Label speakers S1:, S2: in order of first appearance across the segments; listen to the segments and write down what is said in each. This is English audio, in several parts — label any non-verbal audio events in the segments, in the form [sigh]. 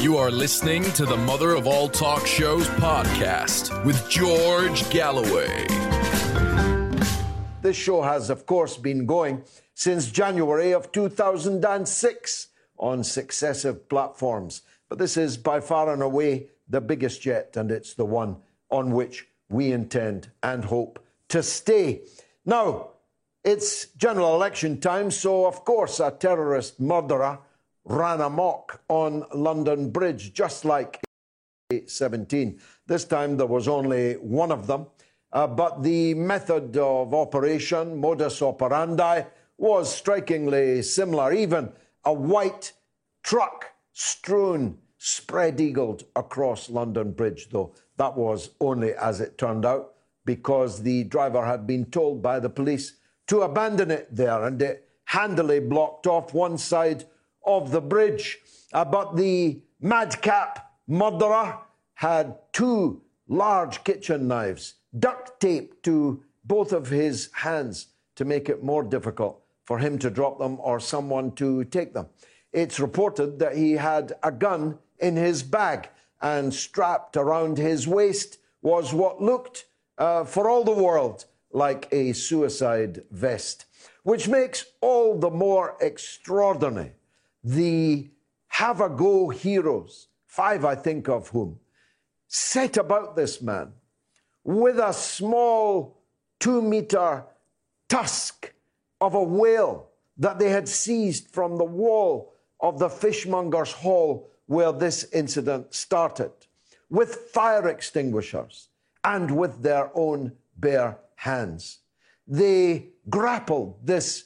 S1: You are listening to the Mother of All Talk Shows podcast with George Galloway.
S2: This show has, of course, been going since January of 2006 on successive platforms. But this is by far and away the biggest yet, and it's the one on which we intend and hope to stay. Now, it's general election time, so of course, a terrorist murderer ran amok on London Bridge, just like 17. This time there was only one of them, uh, but the method of operation, modus operandi, was strikingly similar. Even a white truck strewn, spread eagled across London Bridge, though that was only as it turned out because the driver had been told by the police to abandon it there and it handily blocked off one side of the bridge. Uh, but the madcap murderer had two large kitchen knives duct taped to both of his hands to make it more difficult for him to drop them or someone to take them. It's reported that he had a gun in his bag and strapped around his waist was what looked, uh, for all the world, like a suicide vest, which makes all the more extraordinary the have a go heroes, five I think of whom, set about this man with a small two meter tusk of a whale that they had seized from the wall of the fishmonger's hall where this incident started, with fire extinguishers and with their own bare hands. They grappled this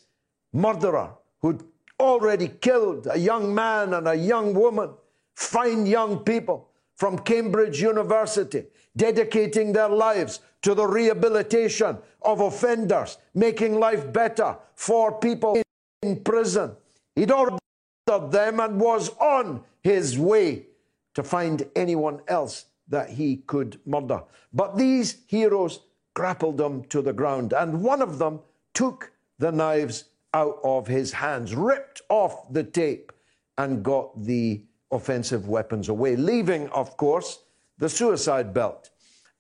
S2: murderer who'd already killed a young man and a young woman, fine young people from Cambridge University, dedicating their lives to the rehabilitation of offenders, making life better for people in prison. He'd ordered them and was on his way to find anyone else that he could murder. But these heroes grappled him to the ground, and one of them took the knives out of his hands, ripped off the tape, and got the offensive weapons away, leaving, of course, the suicide belt.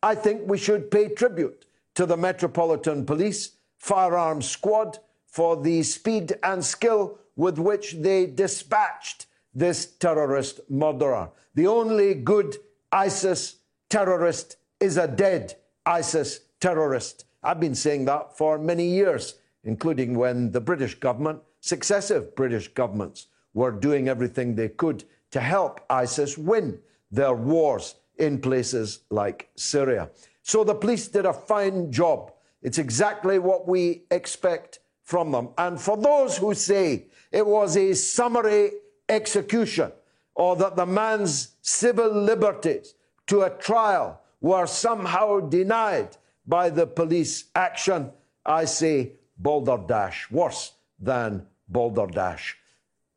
S2: I think we should pay tribute to the Metropolitan Police Firearms Squad for the speed and skill with which they dispatched this terrorist murderer. The only good ISIS terrorist is a dead ISIS terrorist. I've been saying that for many years including when the British government, successive British governments, were doing everything they could to help ISIS win their wars in places like Syria. So the police did a fine job. It's exactly what we expect from them. And for those who say it was a summary execution or that the man's civil liberties to a trial were somehow denied by the police action, I say balderdash, worse than balderdash.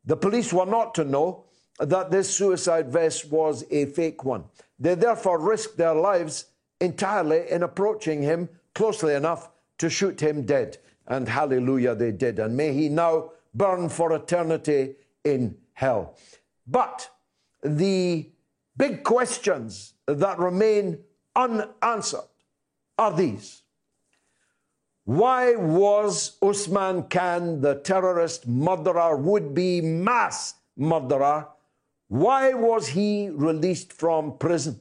S2: The police were not to know that this suicide vest was a fake one. They therefore risked their lives entirely in approaching him closely enough to shoot him dead. And hallelujah, they did. And may he now burn for eternity in hell. But the big questions that remain unanswered are these why was Usman Khan, the terrorist murderer, would be mass murderer, why was he released from prison?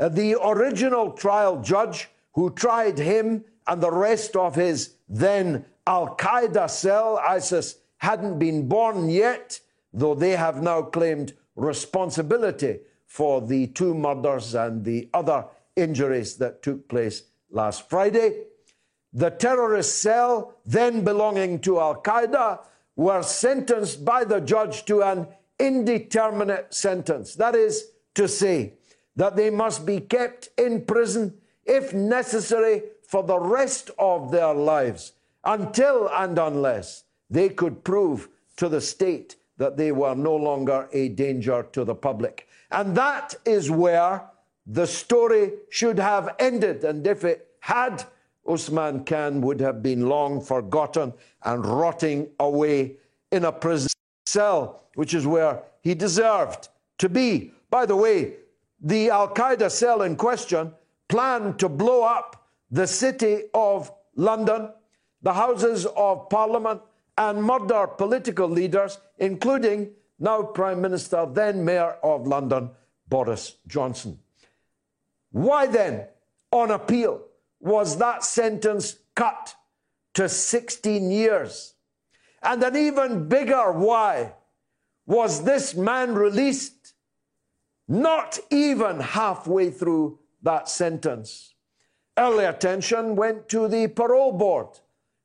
S2: Uh, the original trial judge who tried him and the rest of his then Al Qaeda cell, ISIS, hadn't been born yet, though they have now claimed responsibility for the two murders and the other injuries that took place last Friday the terrorist cell, then belonging to Al Qaeda, were sentenced by the judge to an indeterminate sentence. That is to say, that they must be kept in prison, if necessary, for the rest of their lives, until and unless they could prove to the state that they were no longer a danger to the public. And that is where the story should have ended. And if it had, Usman Khan would have been long forgotten and rotting away in a prison cell, which is where he deserved to be. By the way, the Al Qaeda cell in question planned to blow up the city of London, the Houses of Parliament, and murder political leaders, including now Prime Minister, then Mayor of London, Boris Johnson. Why then, on appeal, was that sentence cut to 16 years? And an even bigger why was this man released not even halfway through that sentence? Early attention went to the parole board,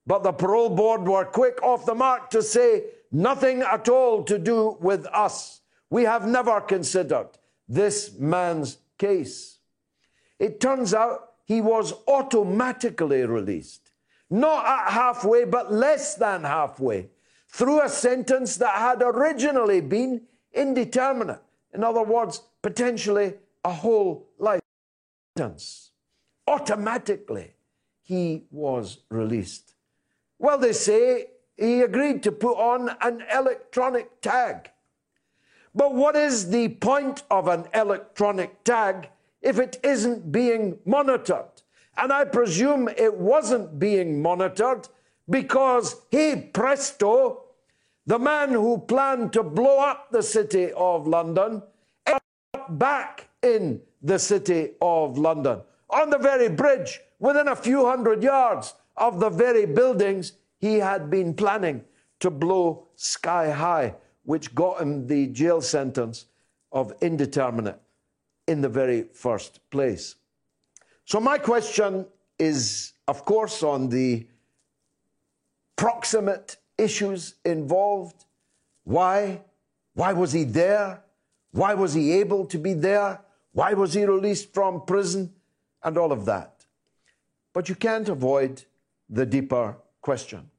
S2: but the parole board were quick off the mark to say nothing at all to do with us. We have never considered this man's case. It turns out he was automatically released, not at halfway, but less than halfway, through a sentence that had originally been indeterminate. In other words, potentially a whole life sentence. Automatically, he was released. Well, they say he agreed to put on an electronic tag. But what is the point of an electronic tag if it isn't being monitored? And I presume it wasn't being monitored because, hey presto, the man who planned to blow up the city of London ended back in the city of London on the very bridge within a few hundred yards of the very buildings he had been planning to blow sky high, which got him the jail sentence of indeterminate in the very first place. So, my question is, of course, on the proximate issues involved. Why? Why was he there? Why was he able to be there? Why was he released from prison? And all of that. But you can't avoid the deeper question.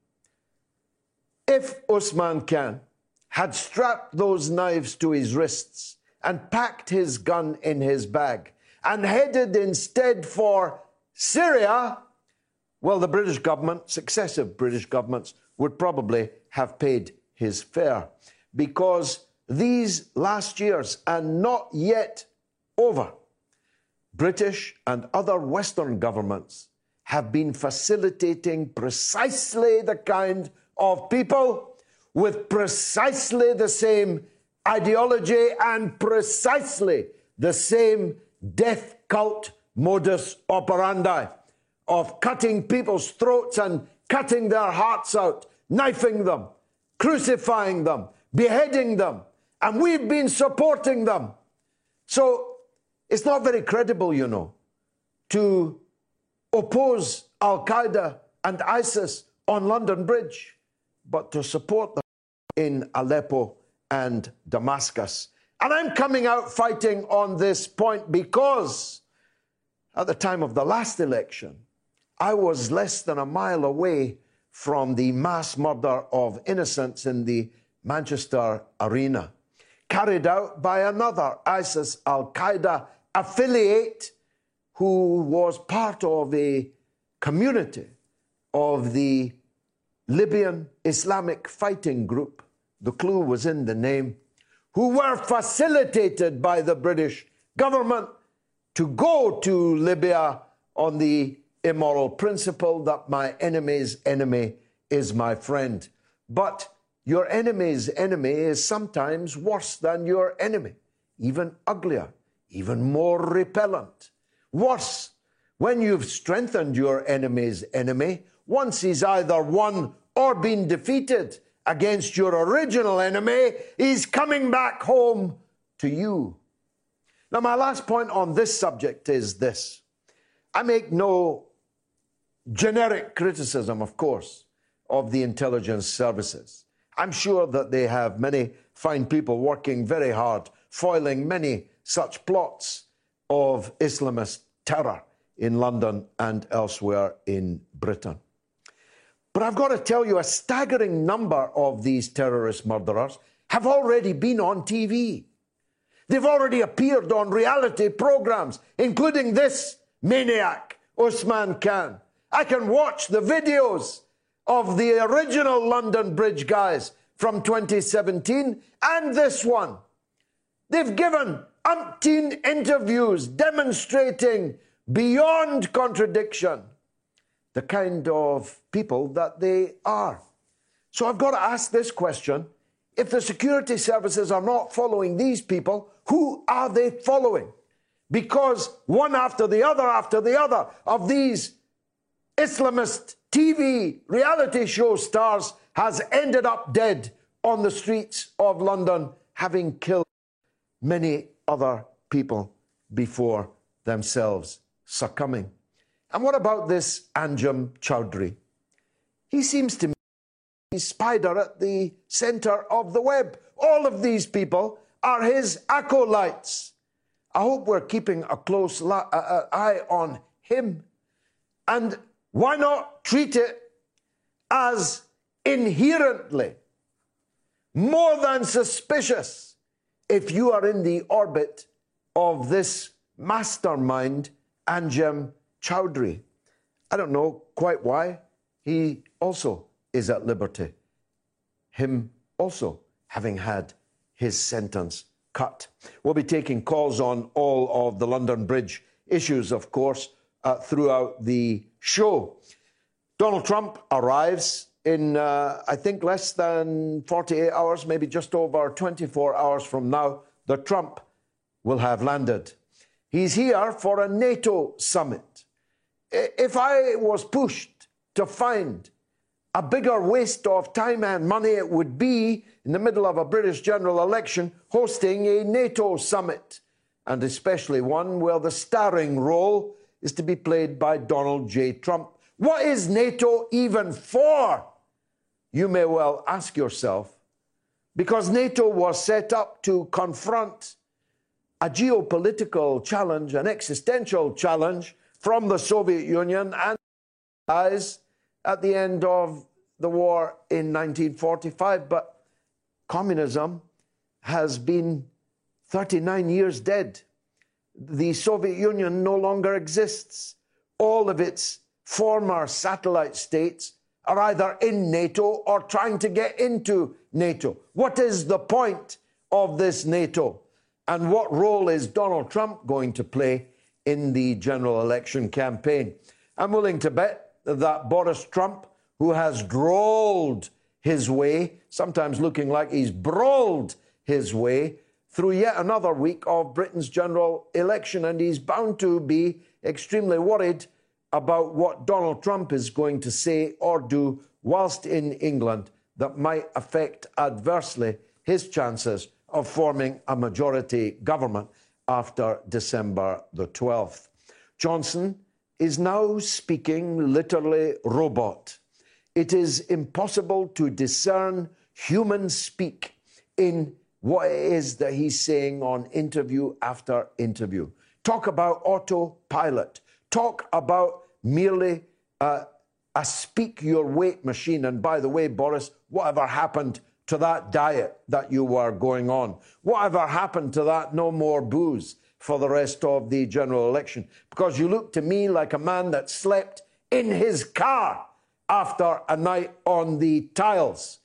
S2: If Usman Khan had strapped those knives to his wrists and packed his gun in his bag and headed instead for Syria, well, the British government, successive British governments, would probably have paid his fare because these last years are not yet over. British and other Western governments have been facilitating precisely the kind of people with precisely the same ideology and precisely the same death cult modus operandi of cutting people's throats and cutting their hearts out, knifing them, crucifying them, beheading them. And we've been supporting them. So it's not very credible, you know, to oppose Al Qaeda and ISIS on London Bridge, but to support them in Aleppo and Damascus. And I'm coming out fighting on this point because at the time of the last election, I was less than a mile away from the mass murder of innocents in the Manchester arena, carried out by another ISIS Al Qaeda affiliate who was part of a community of the Libyan Islamic Fighting Group. The clue was in the name, who were facilitated by the British government to go to Libya on the immoral principle that my enemy's enemy is my friend. But your enemy's enemy is sometimes worse than your enemy, even uglier, even more repellent. Worse, when you've strengthened your enemy's enemy, once he's either won or been defeated against your original enemy, he's coming back home to you. Now, my last point on this subject is this I make no generic criticism, of course, of the intelligence services. I'm sure that they have many fine people working very hard, foiling many such plots of Islamist terror in London and elsewhere in Britain. But I've got to tell you, a staggering number of these terrorist murderers have already been on TV. They've already appeared on reality programs, including this maniac, Usman Khan. I can watch the videos of the original London Bridge guys from 2017 and this one. They've given umpteen interviews demonstrating beyond contradiction the kind of people that they are. So I've got to ask this question if the security services are not following these people, who are they following? Because one after the other after the other of these Islamist TV reality show stars has ended up dead on the streets of London, having killed many other people before themselves succumbing. And what about this Anjem Choudary? He seems to me a spider at the center of the web. All of these people are his acolytes. I hope we're keeping a close uh, uh, eye on him. And why not treat it as inherently more than suspicious if you are in the orbit of this mastermind, Anjem Choudary. I don't know quite why. He also is at liberty. Him also having had his sentence cut. We'll be taking calls on all of the London Bridge issues, of course, uh, throughout the show. Donald Trump arrives in, uh, I think, less than 48 hours, maybe just over 24 hours from now. The Trump will have landed. He's here for a NATO summit. If I was pushed to find a bigger waste of time and money it would be in the middle of a British general election hosting a NATO summit, and especially one where the starring role is to be played by Donald J. Trump. What is NATO even for? You may well ask yourself, because NATO was set up to confront a geopolitical challenge, an existential challenge from the Soviet Union and eyes at the end of the war in 1945. But communism has been 39 years dead. The Soviet Union no longer exists. All of its former satellite states are either in NATO or trying to get into NATO. What is the point of this NATO? And what role is Donald Trump going to play in the general election campaign? I'm willing to bet that Boris Trump, who has drawled his way, sometimes looking like he's brawled his way through yet another week of Britain's general election, and he's bound to be extremely worried about what Donald Trump is going to say or do whilst in England that might affect adversely his chances of forming a majority government after December the 12th. Johnson is now speaking literally robot. It is impossible to discern human speak in what it is that he's saying on interview after interview. Talk about autopilot. Talk about merely uh, a speak your weight machine. And by the way, Boris, whatever happened to that diet that you were going on? Whatever happened to that no more booze for the rest of the general election? Because you look to me like a man that slept in his car after a night on the tiles.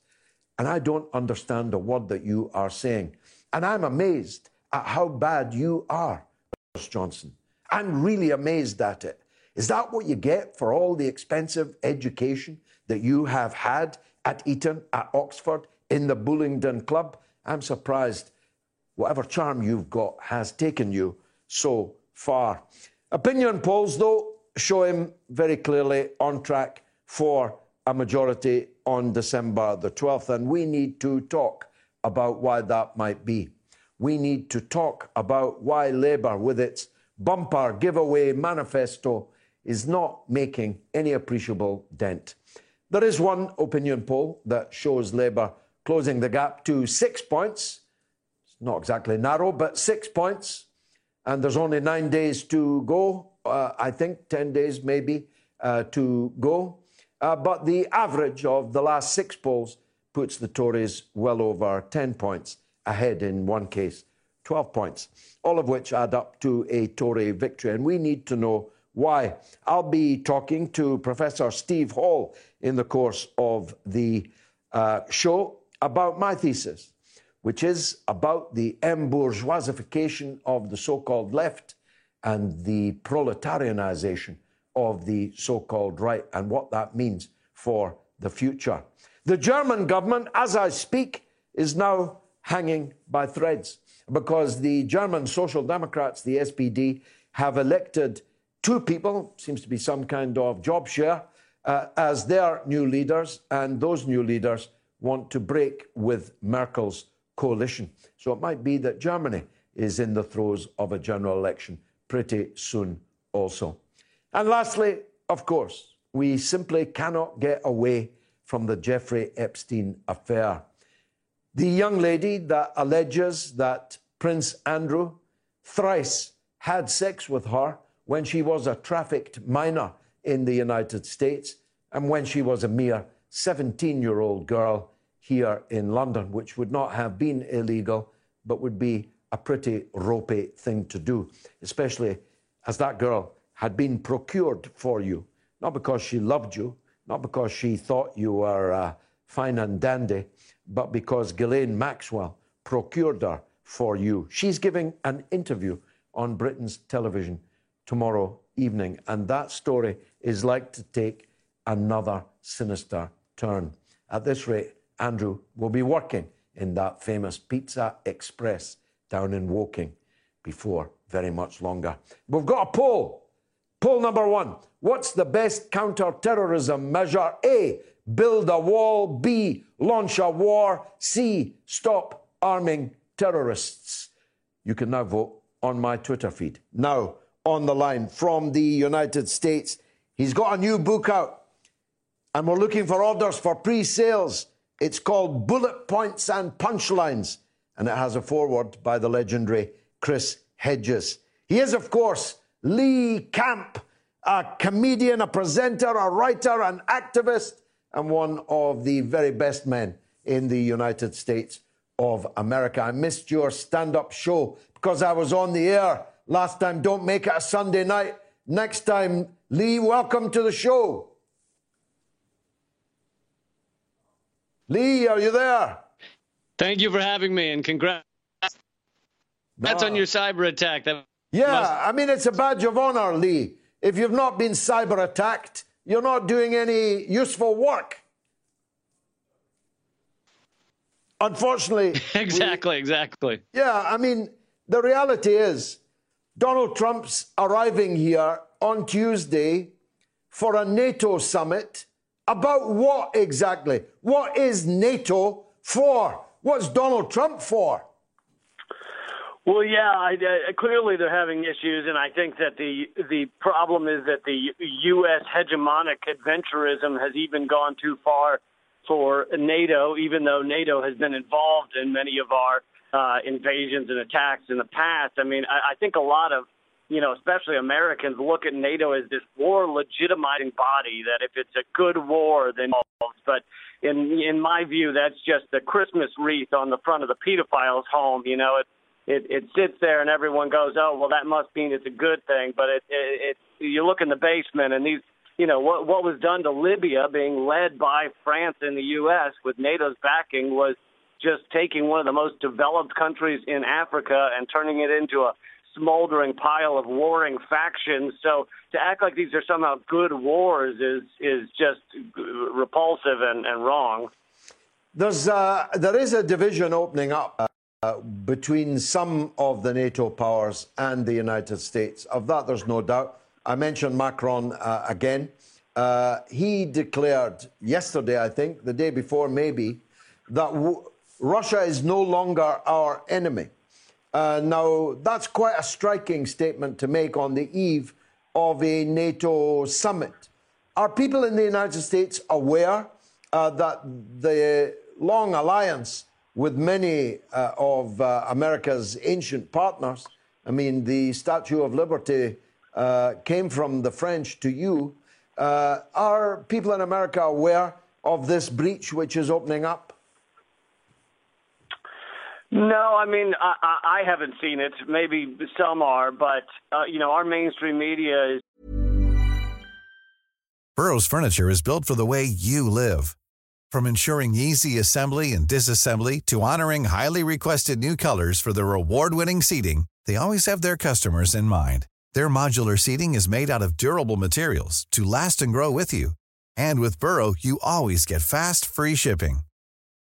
S2: And I don't understand a word that you are saying. And I'm amazed at how bad you are, Boris Johnson. I'm really amazed at it. Is that what you get for all the expensive education that you have had at Eton, at Oxford, in the Bullingdon Club? I'm surprised whatever charm you've got has taken you so far. Opinion polls, though, show him very clearly on track for a majority on December the 12th, and we need to talk about why that might be. We need to talk about why Labour, with its bumper giveaway manifesto, is not making any appreciable dent. There is one opinion poll that shows Labour closing the gap to six points. It's not exactly narrow, but six points. And there's only nine days to go, uh, I think, 10 days maybe uh, to go. Uh, but the average of the last six polls puts the Tories well over 10 points ahead in one case, 12 points, all of which add up to a Tory victory. And we need to know why. I'll be talking to Professor Steve Hall in the course of the uh, show about my thesis, which is about the embourgeoisification of the so called left and the proletarianization of the so called right and what that means for the future. The German government, as I speak, is now hanging by threads because the German Social Democrats, the SPD, have elected two people, seems to be some kind of job share, uh, as their new leaders, and those new leaders want to break with Merkel's coalition. So it might be that Germany is in the throes of a general election pretty soon also. And lastly, of course, we simply cannot get away from the Jeffrey Epstein affair. The young lady that alleges that Prince Andrew thrice had sex with her when she was a trafficked minor in the United States and when she was a mere 17 year old girl here in London, which would not have been illegal, but would be a pretty ropey thing to do, especially as that girl had been procured for you, not because she loved you, not because she thought you were uh, fine and dandy, but because Ghislaine Maxwell procured her for you. She's giving an interview on Britain's television tomorrow evening, and that story is like to take another sinister turn. At this rate, Andrew will be working in that famous Pizza Express down in Woking before very much longer. We've got a poll. Poll number one What's the best counter terrorism measure? A. Build a wall. B. Launch a war. C. Stop arming terrorists. You can now vote on my Twitter feed. Now, on the line from the United States, he's got a new book out, and we're looking for orders for pre sales. It's called Bullet Points and Punchlines, and it has a foreword by the legendary Chris Hedges. He is, of course, Lee Camp, a comedian, a presenter, a writer, an activist, and one of the very best men in the United States of America. I missed your stand up show because I was on the air last time. Don't make it a Sunday night. Next time, Lee, welcome to the show. Lee, are you there?
S3: Thank you for having me and congrats. That's on your cyber attack. That
S2: yeah, must... I mean, it's a badge of honor, Lee. If you've not been cyber attacked, you're not doing any useful work. Unfortunately. [laughs]
S3: exactly, we, exactly.
S2: Yeah, I mean, the reality is Donald Trump's arriving here on Tuesday for a NATO summit. About what exactly? What is NATO for? What's Donald Trump for?
S4: Well, yeah, I, uh, clearly they're having issues, and I think that the the problem is that the U.S. hegemonic adventurism has even gone too far for NATO, even though NATO has been involved in many of our uh, invasions and attacks in the past. I mean, I, I think a lot of, you know, especially Americans look at NATO as this war legitimizing body that if it's a good war, then but in in my view, that's just the Christmas wreath on the front of the pedophile's home. You know, it it it sits there and everyone goes, oh well, that must mean it's a good thing. But it it, it you look in the basement and these you know what what was done to Libya, being led by France and the U.S. with NATO's backing, was just taking one of the most developed countries in Africa and turning it into a smoldering pile of warring factions. So to act like these are somehow good wars is is just repulsive and, and wrong.
S2: There's uh, there is a division opening up. Uh, between some of the NATO powers and the United States. Of that, there's no doubt. I mentioned Macron uh, again. Uh, he declared yesterday, I think, the day before maybe, that Russia is no longer our enemy. Uh, now, that's quite a striking statement to make on the eve of a NATO summit. Are people in the United States aware uh, that the long alliance with many uh, of uh, America's ancient partners, I mean, the Statue of Liberty uh, came from the French to you. Uh, are people in America aware of this breach which is opening up?
S4: No, I mean I, I haven't seen it. Maybe some are, but uh, you know our mainstream media is.
S5: Burrow's furniture is built for the way you live, from ensuring easy assembly and disassembly to honoring highly requested new colors for their award-winning seating. They always have their customers in mind. Their modular seating is made out of durable materials to last and grow with you. And with Burrow, you always get fast, free shipping.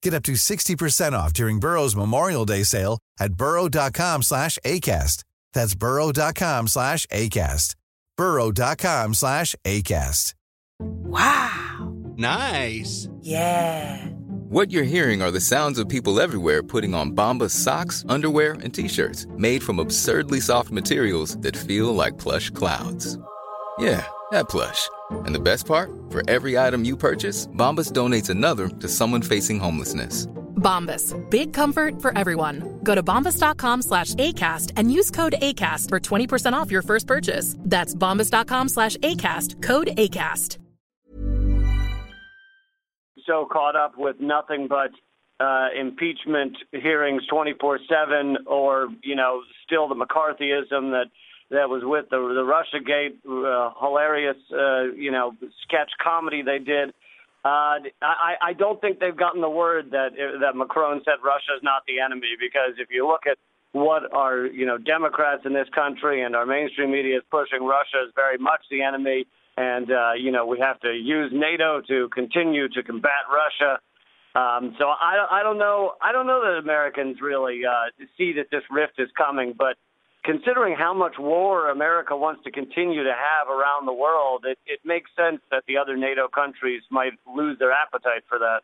S5: Get up to 60% off during Burrow's Memorial Day sale at burrow.com slash ACAST. That's burrow.com slash ACAST. burrow.com slash ACAST.
S6: Wow.
S7: Nice.
S6: Yeah.
S8: What you're hearing are the sounds of people everywhere putting on Bombas socks, underwear, and T-shirts made from absurdly soft materials that feel like plush clouds. Yeah, that plush. And the best part? For every item you purchase, Bombas donates another to someone facing homelessness.
S9: Bombas. Big comfort for everyone. Go to bombas.com slash ACAST and use code ACAST for 20% off your first purchase. That's bombas.com slash ACAST. Code ACAST.
S4: So caught up with nothing but uh, impeachment hearings 24/7, or you know, still the McCarthyism that that was with the the RussiaGate uh, hilarious uh, you know sketch comedy they did. Uh, I, I don't think they've gotten the word that that Macron said Russia is not the enemy because if you look at what our you know Democrats in this country and our mainstream media is pushing Russia is very much the enemy, and uh, you know we have to use NATO to continue to combat Russia. Um, so I, I don't know I don't know that Americans really uh, see that this rift is coming, but considering how much war America wants to continue to have around the world, it, it makes sense that the other NATO countries might lose their appetite for that.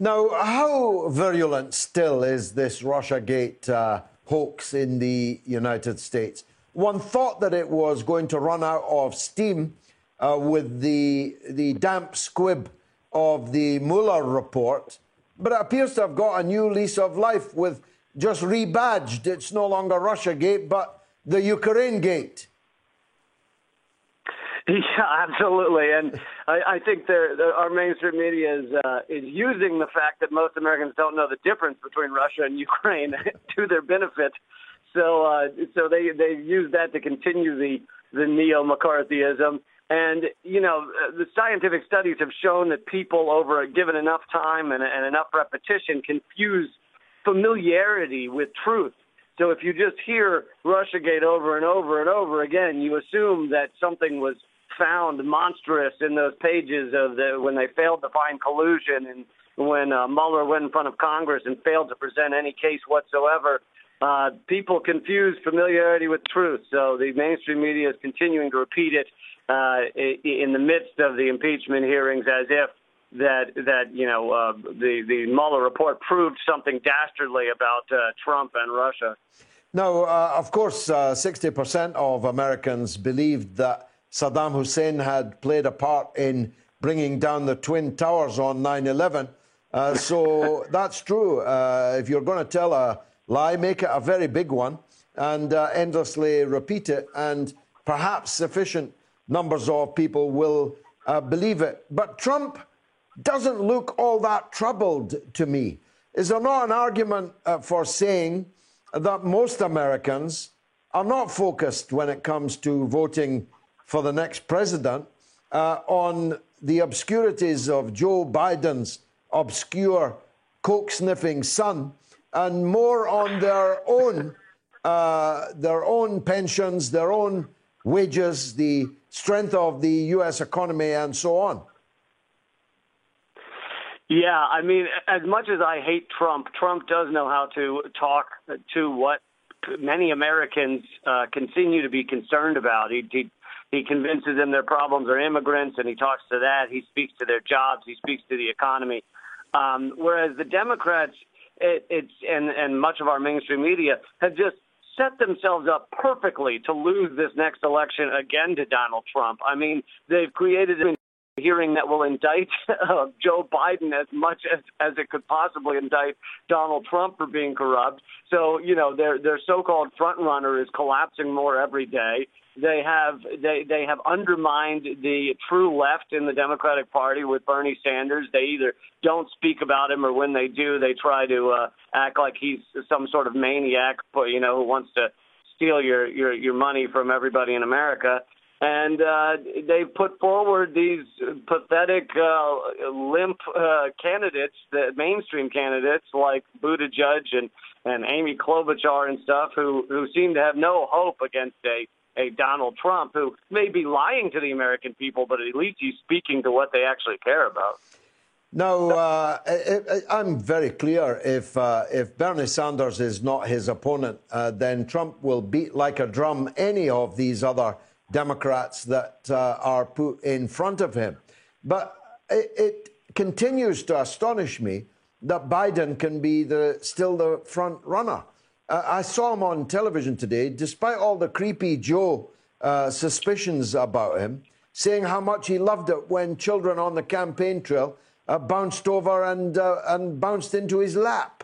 S2: Now, how virulent still is this Russiagate uh, hoax in the United States? One thought that it was going to run out of steam uh, with the, the damp squib of the Mueller report, but it appears to have got a new lease of life with just rebadged. It's no longer Russia Gate, but the Ukraine Gate. [laughs]
S4: Yeah, absolutely, and I, I think our mainstream media is uh, is using the fact that most Americans don't know the difference between Russia and Ukraine [laughs] to their benefit. So, uh, so they they use that to continue the the neo McCarthyism. And you know, uh, the scientific studies have shown that people, over a given enough time and, and enough repetition, confuse familiarity with truth. So if you just hear Russiagate over and over and over again, you assume that something was found monstrous in those pages of the when they failed to find collusion and when uh, Mueller went in front of Congress and failed to present any case whatsoever. Uh, people confuse familiarity with truth, so the mainstream media is continuing to repeat it uh, in the midst of the impeachment hearings as if that that you know uh, the the Mueller report proved something dastardly about uh, Trump and Russia.
S2: Now, uh, of course, uh, sixty percent of Americans believed that Saddam Hussein had played a part in bringing down the twin towers on 9/11. Uh, so [laughs] that's true. Uh, if you're going to tell a lie, make it a very big one and endlessly repeat it, and perhaps sufficient numbers of people will believe it. But Trump doesn't look all that troubled to me. Is there not an argument uh, for saying that most Americans are not focused when it comes to voting for the next president uh, on the obscurities of Joe Biden's obscure coke sniffing son and more on their own uh, their own pensions, their own wages, the strength of the U.S. economy, and so on?
S4: Yeah, I mean, as much as I hate Trump, Trump does know how to talk to what many Americans uh, continue to be concerned about. He, he he convinces them their problems are immigrants, and he talks to that. He speaks to their jobs. He speaks to the economy. Um, whereas the Democrats, it, it's and and much of our mainstream media have just set themselves up perfectly to lose this next election again to Donald Trump. I mean, they've created hearing that will indict [laughs] uh, Joe Biden as much as, as it could possibly indict Donald Trump for being corrupt. So, you know, their their so-called front runner is collapsing more every day. They have they they have undermined the true left in the Democratic Party with Bernie Sanders. They either don't speak about him, or when they do, they try to uh, act like he's some sort of maniac, you know, who wants to steal your your your money from everybody in America. And uh, they put forward these pathetic, uh, limp uh, candidates, the mainstream candidates like Buttigieg and and Amy Klobuchar and stuff, who who seem to have no hope against a a Donald Trump who may be lying to the American people, but at least he's speaking to what they actually care about.
S2: No, uh, I'm very clear. If uh, if Bernie Sanders is not his opponent, uh, then Trump will beat like a drum any of these other Democrats that uh, are put in front of him. But it, it, continues to astonish me that Biden can be the still the front runner. Uh, I saw him on television today, despite all the creepy Joe uh, suspicions about him, saying how much he loved it when children on the campaign trail uh, bounced over and, uh, and bounced into his lap.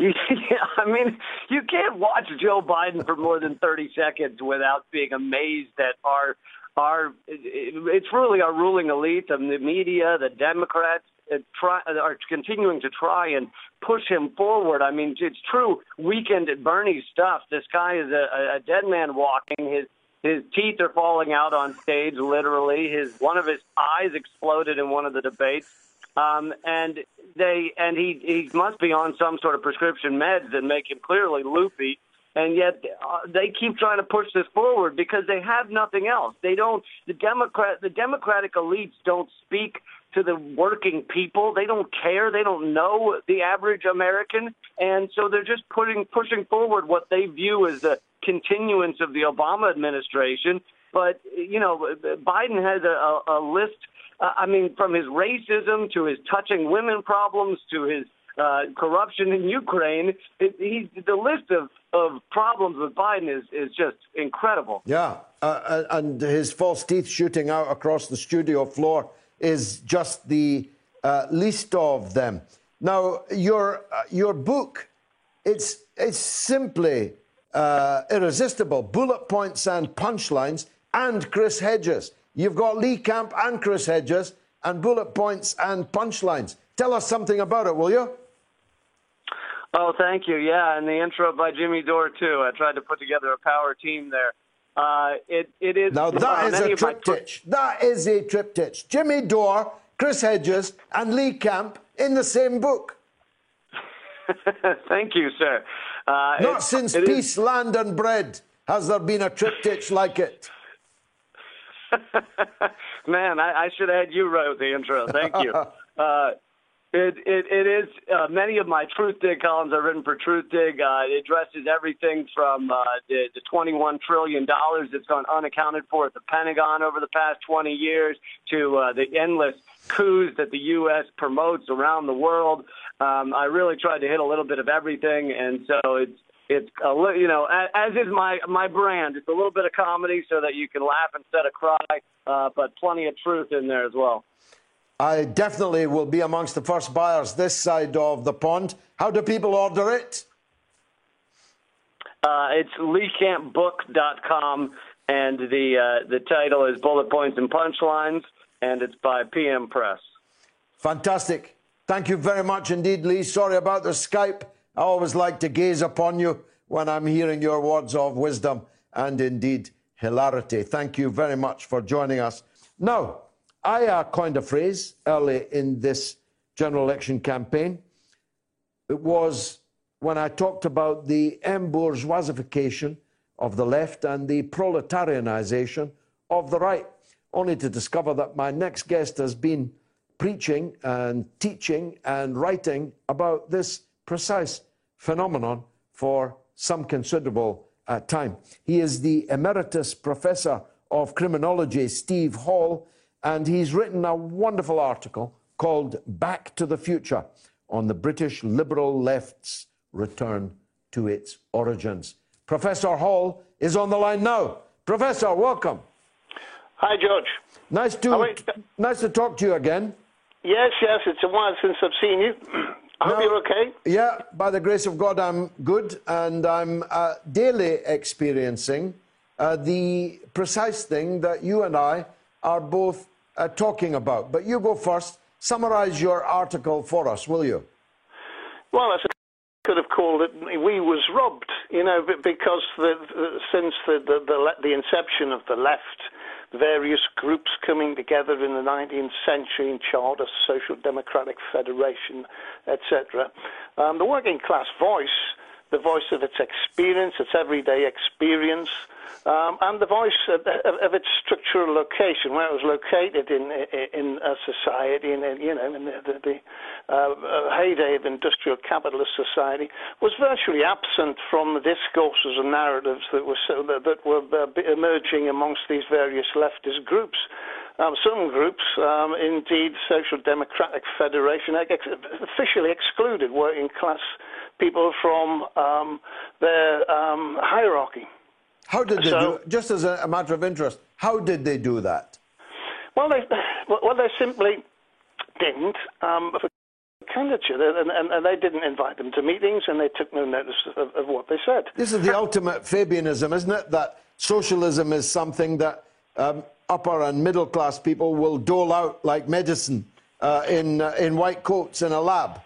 S2: [laughs]
S4: yeah, I mean, you can't watch Joe Biden for more than 30 seconds without being amazed at our our it's really our ruling elite, and the media, the Democrats, uh, uh, are continuing to try and push him forward. I mean, it's true weekend at Bernie stuff. This guy is a, a dead man walking. His his teeth are falling out on stage, literally. His one of his eyes exploded in one of the debates, um, and they and he he must be on some sort of prescription meds that make him clearly loopy and yet uh, they keep trying to push this forward because they have nothing else. They don't. The Democrat, the Democratic elites don't speak to the working people. They don't care. They don't know the average American, and so they're just putting pushing forward what they view as the continuance of the Obama administration. But you know, Biden has a, a, a list. Uh, I mean, from his racism to his touching women problems to his uh, corruption in Ukraine. It, he, the list of, of problems with Biden is, is just incredible.
S2: Yeah, uh, uh and his false teeth shooting out across the studio floor is just the uh, least of them. Now, your, uh, your book, it's, it's simply uh, irresistible. Bullet points and punchlines, and Chris Hedges. You've got Lee Camp and Chris Hedges, and bullet points and punchlines. Tell us something about it, will you?
S4: Oh, thank you. Yeah, and the intro by Jimmy Dore too. I tried to put together a power team there. Uh, it, it is.
S2: Now that is a triptych. My... That is a triptych. Jimmy Dore, Chris Hedges, and Lee Camp in the same book. [laughs]
S4: Thank you, sir.
S2: Uh, Not it, since it Peace, is... Land, and Bread has there been a triptych like it. [laughs]
S4: Man, I, I, should have had you write the intro. Thank you. [laughs] Uh, it, it, it is. Uh, many of my Truthdig columns are written for Truthdig. Uh, it addresses everything from uh, the, the $21 trillion that's gone unaccounted for at the Pentagon over the past 20 years to uh, the endless coups that the U.S. promotes around the world. Um, I really tried to hit a little bit of everything, and so it's it's a li- you know as, as is my my brand. It's a little bit of comedy so that you can laugh instead of cry, uh, but plenty of truth in there as well.
S2: I definitely will be amongst the first buyers this side of the pond. How do people order it?
S4: Uh, it's leecampbook.com, and the uh, the title is Bullet Points and Punchlines, and it's by PM Press.
S2: Fantastic. Thank you very much indeed, Lee. Sorry about the Skype. I always like to gaze upon you when I'm hearing your words of wisdom and indeed hilarity. Thank you very much for joining us. Now, I uh, coined a phrase early in this general election campaign. It was when I talked about the embourgeoisification of the left and the proletarianization of the right, only to discover that my next guest has been preaching and teaching and writing about this precise phenomenon for some considerable uh, time. He is the emeritus professor of criminology, Steve Hall and he's written a wonderful article called Back to the Future on the British liberal left's return to its origins. Professor Hall is on the line now. Professor, welcome.
S7: Hi, George.
S2: Nice to nice to talk to you again.
S7: Yes, yes, it's a while since I've seen you. [clears throat] I hope
S2: No.
S7: you're okay.
S2: Yeah, by the grace of God, I'm good, and I'm uh, daily experiencing uh, the precise thing that you and I are both uh, talking about. But you go first. Summarize your article for us, will you?
S7: Well, I could have called it "We was robbed," you know, because the, the, since the, the the the inception of the left, various groups coming together in the 19th century in Charter, Social Democratic Federation, etc. Um, the working class voice, the voice of its experience, its everyday experience, um, and the voice of, of, of its structural location, where it was located in in a society, in, in you know, in the, the, the uh, heyday of industrial capitalist society, was virtually absent from the discourses and narratives that were so, that, that were uh, emerging amongst these various leftist groups. Um, some groups, um, indeed, Social Democratic Federation, officially excluded working class people from um, their um, hierarchy.
S2: How did they
S7: So-
S2: do? Just as a, matter of interest, how did they do that?
S7: Well, they well they simply didn't. Um, for candidature, and, and, and they didn't invite them to meetings, and they took no notice of, of what they said.
S2: This is the ultimate Fabianism, isn't it? That socialism is something that um, upper and middle class people will dole out like medicine uh, in, uh, in white coats in a lab.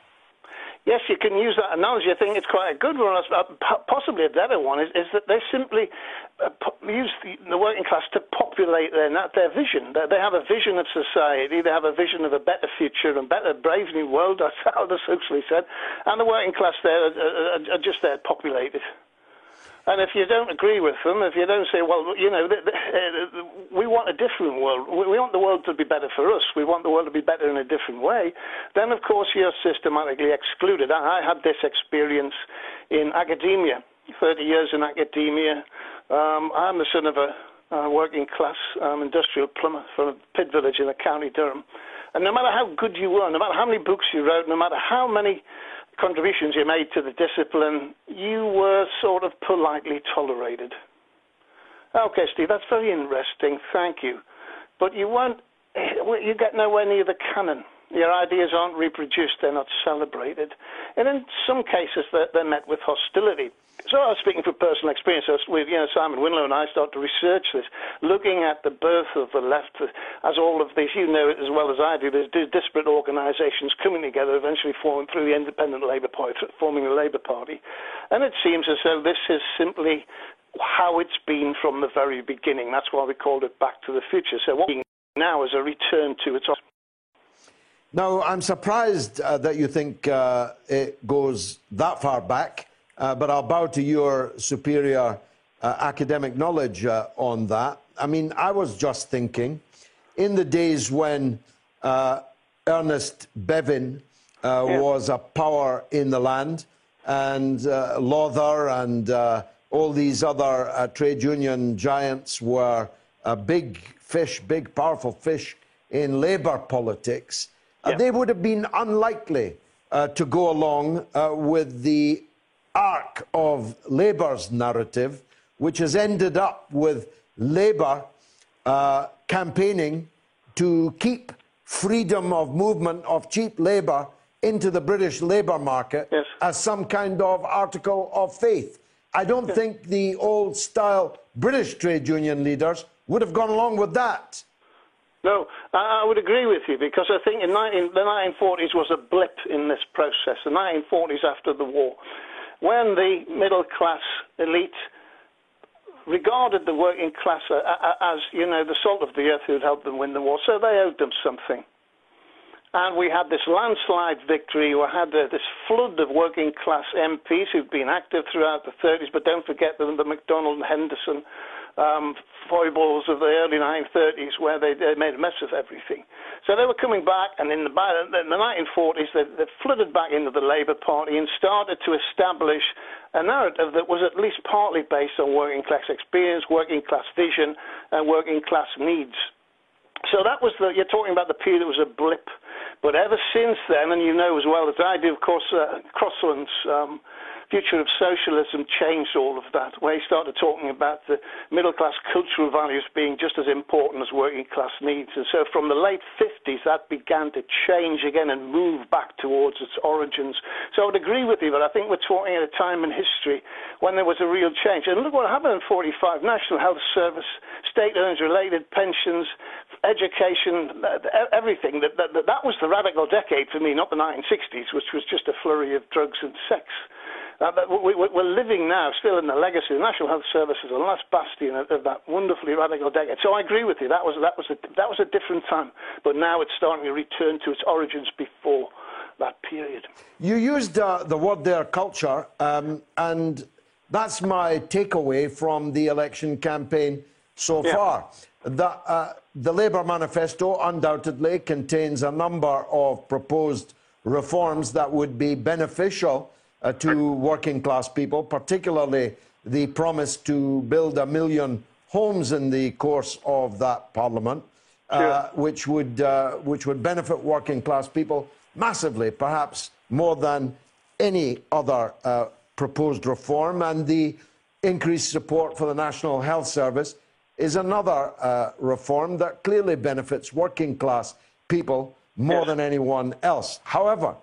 S7: Yes, you can use that analogy. I think it's quite a good one. Uh, Possibly a better one is, is that they simply uh, use the, the working class to populate their their vision. They, they have a vision of society. They have a vision of a better future and better, brave new world. That's how [laughs] the socialists said. And the working class there are, are, are just there populated. And if you don't agree with them, if you don't say, well, you know, th- th- uh, we want a different world, we we want the world to be better for us, we want the world to be better in a different way, then of course you're systematically excluded. I I had this experience in academia, 30 years in academia. Um, I'm the son of a uh, working class um, industrial plumber from a pit village in the county Durham. And no matter how good you were, no matter how many books you wrote, no matter how many contributions you made to the discipline, you were sort of politely tolerated. Okay, Steve, that's very interesting. Thank you. But you won't, [clears throat] you get nowhere near the canon. Your ideas aren't reproduced, they're not celebrated. And in some cases, they're, they're met with hostility. So I was speaking from personal experience. With you know, Simon Winlow and I started to research this, looking at the birth of the left as all of these, you know it as well as I do, there's disparate organisations coming together, eventually forming through the Independent Labour Party, forming the Labour Party. And it seems as though this is simply how it's been from the very beginning. That's why we called it Back to the Future. So what now is a return to its
S2: Now, I'm surprised uh, that you think uh, it goes that far back, uh, but I'll bow to your superior uh, academic knowledge uh, on that. I mean, I was just thinking in the days when uh, Ernest Bevin uh, was a power in the land, and uh, and uh, all these other uh, trade union giants were a big fish, big, powerful fish in labour politics. Uh, they would have been unlikely uh, to go along uh, with the arc of Labour's narrative, which has ended up with Labour uh, campaigning to keep freedom of movement of cheap labour into the British labour market as some kind of article of faith. I don't think the old style British trade union leaders would have gone along with that.
S7: No, I, would agree with you because I think in 19, the 1940s was a blip in this process. The 1940s after the war, when the middle class elite regarded the working class as, you know, the salt of the earth who'd helped them win the war, so they owed them something. And we had this landslide victory. We had uh, this flood of working class MPs who'd been active throughout the 30s, but don't forget the, the MacDonald and Henderson um, foibles of the early 1930s where they, they made a mess of everything. So they were coming back, and in the, in the 1940s, they, they flooded back into the Labour Party and started to establish a narrative that was at least partly based on working class experience, working class vision, and working class needs. So that was the, you're talking about the period that was a blip. But ever since then, and you know as well as I do, of course, uh, Crosland's um, future of socialism changed all of that, where he started talking about the middle class cultural values being just as important as working class needs. And so from the late 50s, that began to change again and move back towards its origins. So I would agree with you, but I think we're talking at a time in history when there was a real change. And look what happened in 45 National Health Service, state earned related pensions, education, everything. That, that, that was the radical decade for me, not the 1960s, which was just a flurry of drugs and sex. Uh, we, are living now still in the legacy. The National Health Service is the last bastion of, of, that wonderfully radical decade. So I agree with you. That was that was a, that was a different time, but now it's starting to return to its origins before that period.
S2: You used uh, the word there, culture, um, and that's my takeaway from the election campaign so yeah. far. The, uh, the Labour manifesto undoubtedly contains a number of proposed reforms that would be beneficial uh, to working class people, particularly the promise to build a million homes in the course of that parliament, uh, sure. which, would, uh, which would benefit working class people massively, perhaps more than any other uh, proposed reform. And the increased support for the National Health Service is another uh, reform that clearly benefits working class people more yes. than anyone else. However,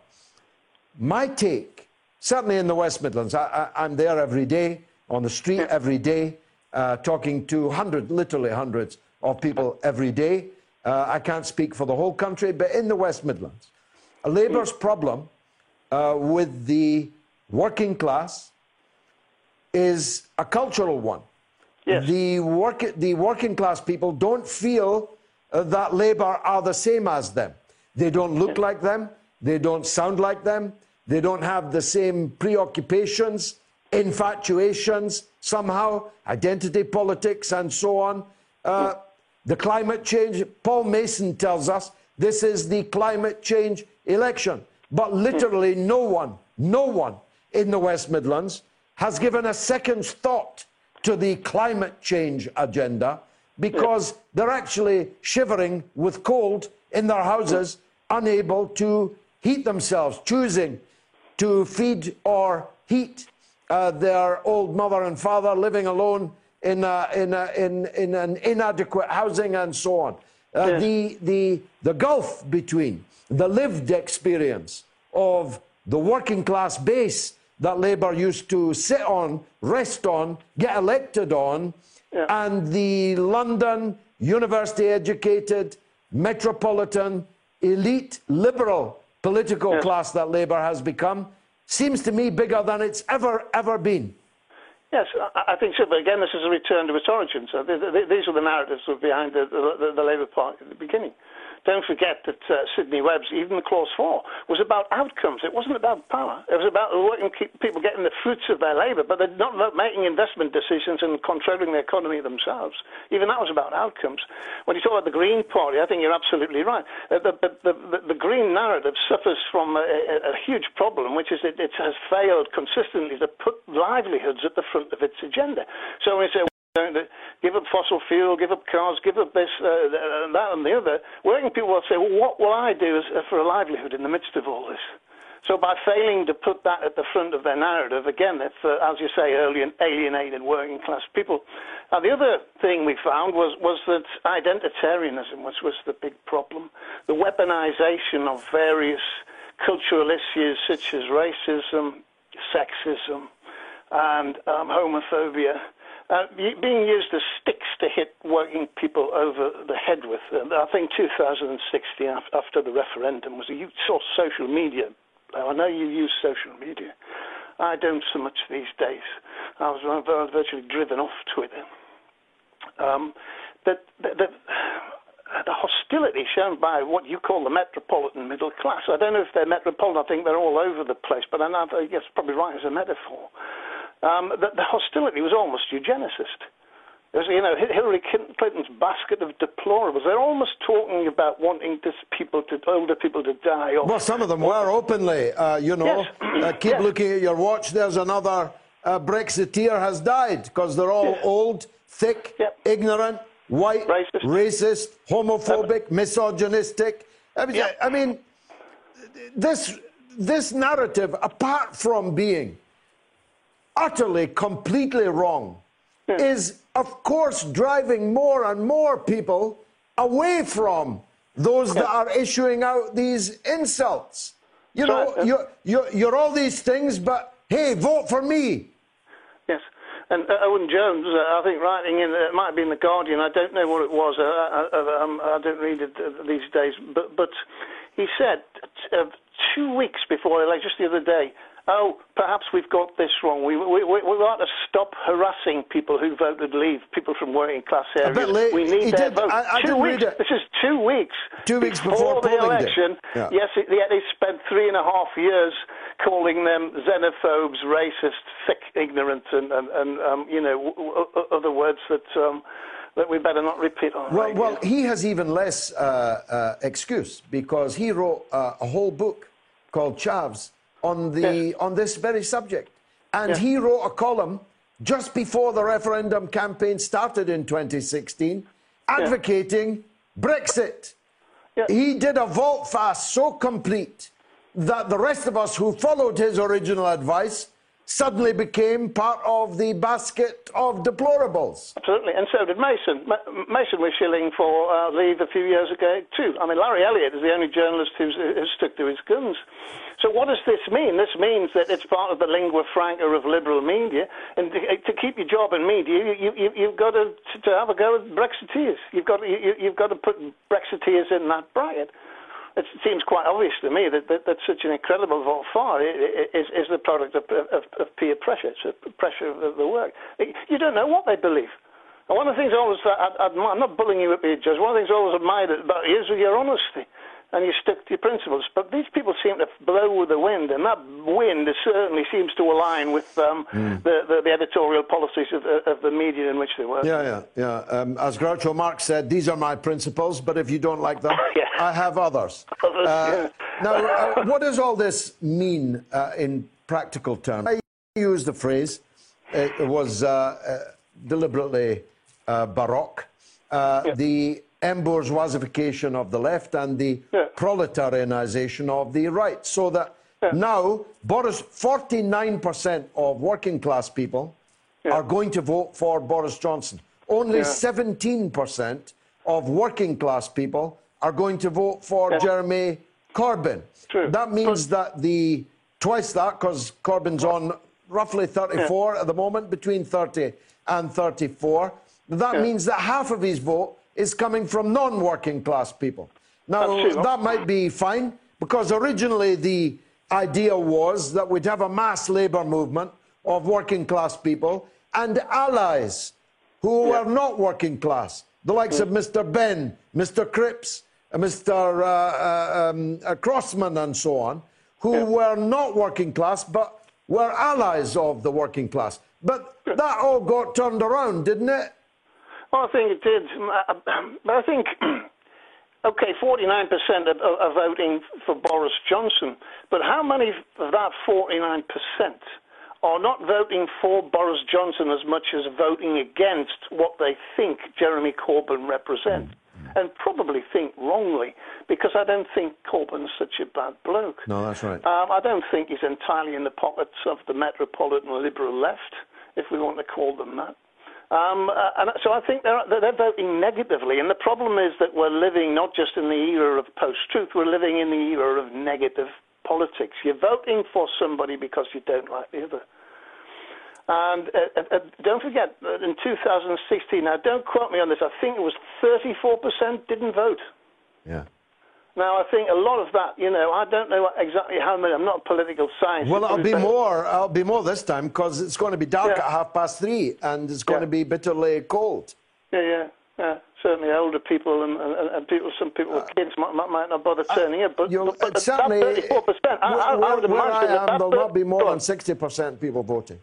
S2: my take, certainly in the West Midlands, I, am there every day, on the street every day, uh, talking to hundreds, literally hundreds of people every day. Uh, I can't speak for the whole country, but in the West Midlands, Labour's problem uh, with the working class is a cultural one. Yes. The, work, the working class people don't feel uh, that Labour are the same as them. They don't look like them. They don't sound like them. They don't have the same preoccupations, infatuations, somehow, identity politics, and so on. Uh, the climate change, Paul Mason tells us this is the climate change election. But literally, no one, no one in the West Midlands has given a second's thought to the climate change agenda because they're actually shivering with cold in their houses, unable to heat themselves, choosing to feed or heat uh, their old mother and father living alone in, a, in, a, in, in an inadequate housing and so on. Uh, yes. the, the, the gulf between the lived experience of the working class base that Labour used to sit on, rest on, get elected on, yeah. and the London university educated, metropolitan, elite, liberal political yeah. class that Labour has become seems to me bigger than it's ever, ever been.
S7: Yes, I think so. But again, this is a return to its origins. Uh, so these are the narratives behind the, the, the Labour Party at the beginning. Don't forget that uh, Sidney Webb's, even the Clause 4, was about outcomes. It wasn't about power. It was about working people getting the fruits of their labour, but they're not about making investment decisions and controlling the economy themselves. Even that was about outcomes. When you talk about the Green Party, I think you're absolutely right. Uh, the, the, the, the, Green narrative suffers from a, a, a huge problem, which is that it has failed consistently to put livelihoods at the front of its agenda. So when you say, give up fossil fuel, give up cars, give up this, uh, that, and the other. Working people will say, well, what will I do uh, for a livelihood in the midst of all this? So by failing to put that at the front of their narrative, again, it's, uh, as you say, earlier, alienated working class people. Now, the other thing we found was, was that identitarianism was, was the big problem. The weaponization of various cultural issues such as racism, sexism, and um, homophobia uh, being used as sticks to hit working people over the head with. And I think 2016, after the referendum, was a you saw social media. I know you use social media. I don't so much these days. I was virtually driven off Twitter. Um, that, that the hostility shown by what you call the metropolitan middle class. I don't know if they're metropolitan. I think they're all over the place, but I know I guess probably right as a metaphor um, the, the, hostility was almost eugenicist. Was, you know, Hillary Clinton's basket of deplorables. They're almost talking about wanting this people to, older people to die.
S2: well, some of them were openly. Uh, you know, yes. uh, [clears throat] keep yes. looking at your watch. There's another uh, Brexiteer has died because they're all yes. old, thick, yep. ignorant, white, racist, racist homophobic, misogynistic. I mean, yep. I mean, this this narrative, apart from being utterly, completely wrong, is, of course, driving more and more people away from those that are issuing out these insults. You know, you're, you're, you're all these things, but hey, vote for me.
S7: Yes. And uh, Owen Jones, uh, I think, writing in, uh, it might have been The Guardian, I don't know what it was, uh, I, I, um, I don't read it uh, these days, but, but he said uh, two weeks before the election, just the other day, oh, perhaps we've got this wrong. We, we, we, we ought to stop harassing people who voted leave, people from working class areas.
S2: bit late.
S7: We need
S2: He
S7: their
S2: did-
S7: vote.
S2: I- I
S7: two weeks. This is two weeks.
S2: Two weeks before
S7: the election.
S2: Yeah.
S7: Yes, it, yet they spent three and a half years calling them xenophobes, racist, sick, ignorant, and, and, and um, you know, w- w- other words that um, that we better not repeat on
S2: Well,
S7: radio.
S2: well, he has even less uh, uh, excuse because he wrote uh, a whole book called Chavs on the on this very subject, and he wrote a column just before the referendum campaign started in 2016, advocating Brexit. He did a volte fast so complete that the rest of us who followed his original advice suddenly became part of the basket of deplorables.
S7: Absolutely, and so did Mason. Ma- Mason was shilling for uh, leave a few years ago too. I mean, Larry Elliott is the only journalist who's, who's stuck to his guns. So what does this mean? This means that it's part of the lingua franca of liberal media, and to, to keep your job in media, you, you, you've got to, to have a go at Brexiteers. You've got you, you've got to put Brexiteers in that bracket. It seems quite obvious to me that, that, that such an incredible vote for is, is the product of, of, of peer pressure, it's a pressure of the work. You don't know what they believe. And one of the things I always, I, I, I'm not bullying you up here, Judge. One of the things I always admired about you is your honesty. And you stick to your principles. But these people seem to blow with the wind, and that wind certainly seems to align with um, the, the, the editorial policies of, of the media in which they work.
S2: Yeah, yeah, yeah. Um, as Groucho Marx said, these are my principles, but if you don't like them, [laughs] I have others. [laughs]
S7: Others,
S2: Uh, Now, uh, what does all this mean uh, in practical terms? I used the phrase, it was uh, uh, deliberately uh, baroque, uh, the embourgeoisification of the left and the proletarianization of the right. So that now, Boris, 49% of working class people are going to vote for Boris Johnson. Only
S7: Yeah.
S2: 17% of working class people are going to vote for Jeremy Corbyn. That means that the twice that, because Corbyn's on roughly 34 at the moment, between 30 and 34. That
S7: Yeah.
S2: means that half of his vote is coming from non working class people. Now, that might be fine because originally the idea was that we'd have a mass labour movement of working class people and allies who are not working class, the likes of Mr. Benn, Mr. Cripps, Mr. Uh, uh, um, uh, Crossman, and so on, who were not working class but were allies of the working class. But that all got turned around, didn't it?
S7: Well, I think it did. [clears throat] But I think, [clears throat] okay, 49% are, are are voting for Boris Johnson. But how many of that 49% are not voting for Boris Johnson as much as voting against what they think Jeremy Corbyn represents? And probably think wrongly, because I don't think Corbyn's such a bad bloke.
S2: No, that's right.
S7: Um, I don't think he's entirely in the pockets of the metropolitan liberal left, if we want to call them that. Um, uh, and so I think they're, they're voting negatively. And the problem is that we're living not just in the era of post-truth, we're living in the era of negative politics. You're voting for somebody because you don't like the other. And uh, uh, don't forget, in 2016, now don't quote me on this, I think it was 34% didn't vote.
S2: Yeah.
S7: Now, I think a lot of that, you know, I don't know exactly how many, I'm not a political scientist.
S2: Well, it'll be more. It'll be more this time because it's going to be dark
S7: Yeah.
S2: at half past three, and it's going to be bitterly cold.
S7: Yeah, yeah, yeah. Certainly, older people and, and, and people, some people with kids might, might, not bother turning up. But, but, but
S2: Uh, certainly,
S7: that 34%, I, I, I would
S2: where
S7: imagine
S2: I am,
S7: that
S2: there'll not be more than sixty percent people voting.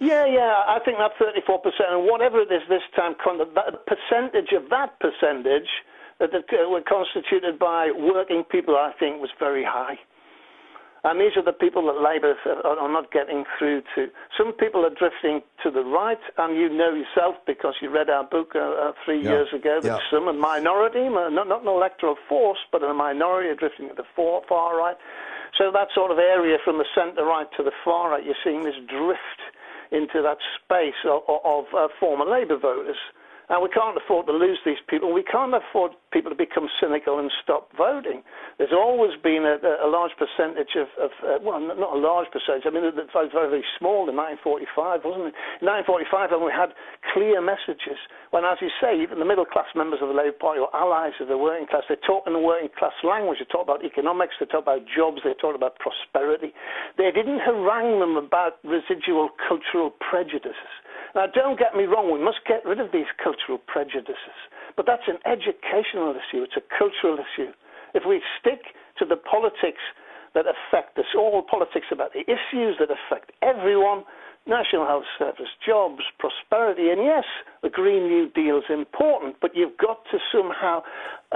S7: Yeah, yeah, I think that 34%, and whatever it is this time, the percentage of that percentage that uh, were constituted by working people, I think, was very high. And these are the people that Labour are are not getting through to. Some people are drifting to the right, and you know yourself because you read our book uh, uh, three
S2: Yeah.
S7: years ago that
S2: Yeah.
S7: some, a minority, not, not an electoral force, but a minority are drifting to the far, far right. So that sort of area from the centre right to the far right, you're seeing this drift into that space of, of uh, former Labour voters. And we can't afford to lose these people. We can't afford people to become cynical and stop voting. There's always been a, a large percentage of, of uh, well, not a large percentage. I mean, it was very, very small in 1945, wasn't it? In 1945, when we had clear messages, when, as you say, even the middle class members of the Labour Party or allies of the working class, they talk in the working class language. They talk about economics, they talk about jobs, they talk about prosperity. They didn't harangue them about residual cultural prejudices. Now, don't get me wrong, we must get rid of these cultural prejudices. But that's an educational issue, it's a cultural issue. If we stick to the politics that affect us all, politics about the issues that affect everyone, National Health Service, jobs, prosperity, and yes, the Green New Deal is important, but you've got to somehow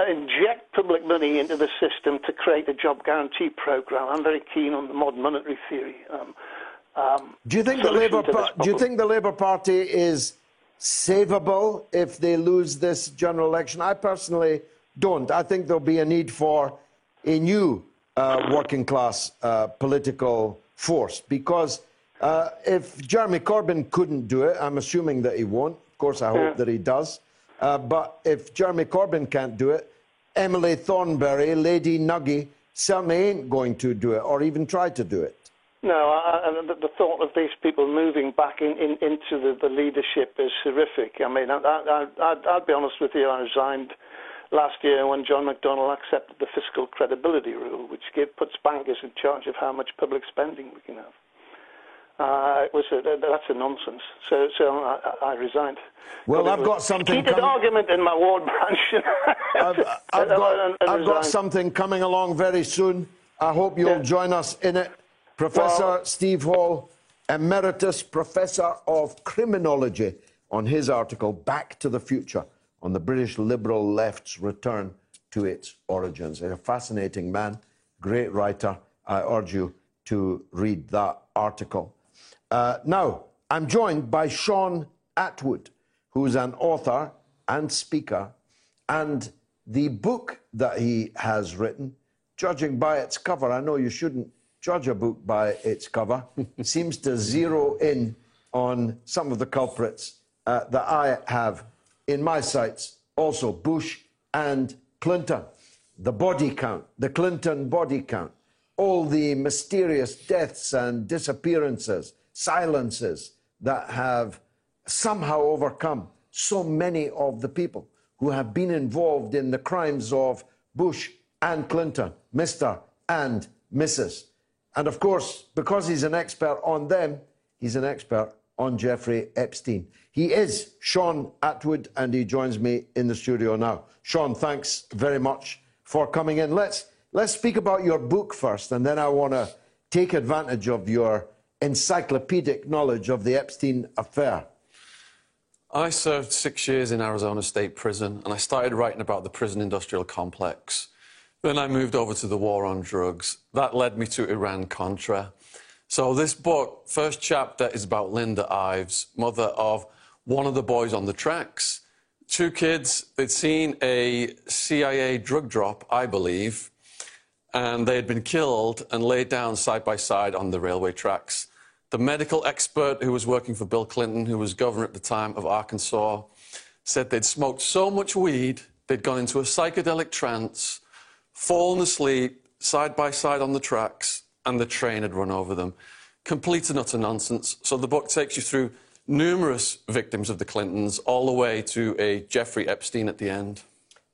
S7: inject public money into the system to create a job guarantee program. I'm very keen on the modern monetary theory. Um, um,
S2: do you think the Labour Do you think the Labour Party is savable if they lose this general election? I personally don't. I think there'll be a need for a new uh, working class uh, political force because uh, if Jeremy Corbyn couldn't do it, I'm assuming that he won't. Of course, I hope yeah. that he does. Uh, but if Jeremy Corbyn can't do it, Emily Thornberry, Lady Nugee, certainly ain't going to do it or even try to do it.
S7: No, I, the, the, thought of these people moving back in, in, into the, the, leadership is horrific. I mean, I, would be honest with you, I resigned last year when John McDonnell accepted the fiscal credibility rule, which give, puts bankers in charge of how much public spending we can have. Uh, it was a, that's a nonsense. So, so I, I resigned.
S2: Well, I've got something.
S7: Heated com- argument in my ward branch. [laughs]
S2: I've, I've, got, I've got something coming along very soon. I hope you'll yeah. join us in it. Professor well, Steve Hall, Emeritus Professor of Criminology, on his article, Back to the Future, on the British liberal left's return to its origins. a fascinating man, great writer. I urge you to read that article. Uh, now, I'm joined by Shaun Attwood, who's an author and speaker, and the book that he has written, judging by its cover, I know you shouldn't judge a book by its cover, [laughs] seems to zero in on some of the culprits uh, that I have in my sights. Also, Bush and Clinton, the body count, the Clinton body count, all the mysterious deaths and disappearances, silences that have somehow overcome so many of the people who have been involved in the crimes of Bush and Clinton, Mr. and Mrs. And of course, because he's an expert on them, he's an expert on Jeffrey Epstein. He is Shaun Attwood, and he joins me in the studio now. Shaun, thanks very much for coming in. Let's, let's speak about your book first, and then I want to take advantage of your encyclopedic knowledge of the Epstein affair.
S10: I served six years in Arizona State Prison, and I started writing about the prison industrial complex. Then I moved over to the war on drugs. That led me to Iran Contra. So this book, first chapter, is about Linda Ives, mother of one of the boys on the tracks. Two kids, they'd seen a CIA drug drop, I believe, and they had been killed and laid down side by side on the railway tracks. The medical expert who was working for Bill Clinton, who was governor at the time of Arkansas, said they'd smoked so much weed, they'd gone into a psychedelic trance, fallen asleep side by side on the tracks, and the train had run over them. Complete and utter nonsense. So the book takes you through numerous victims of the Clintons, all the way to a Jeffrey Epstein at the end.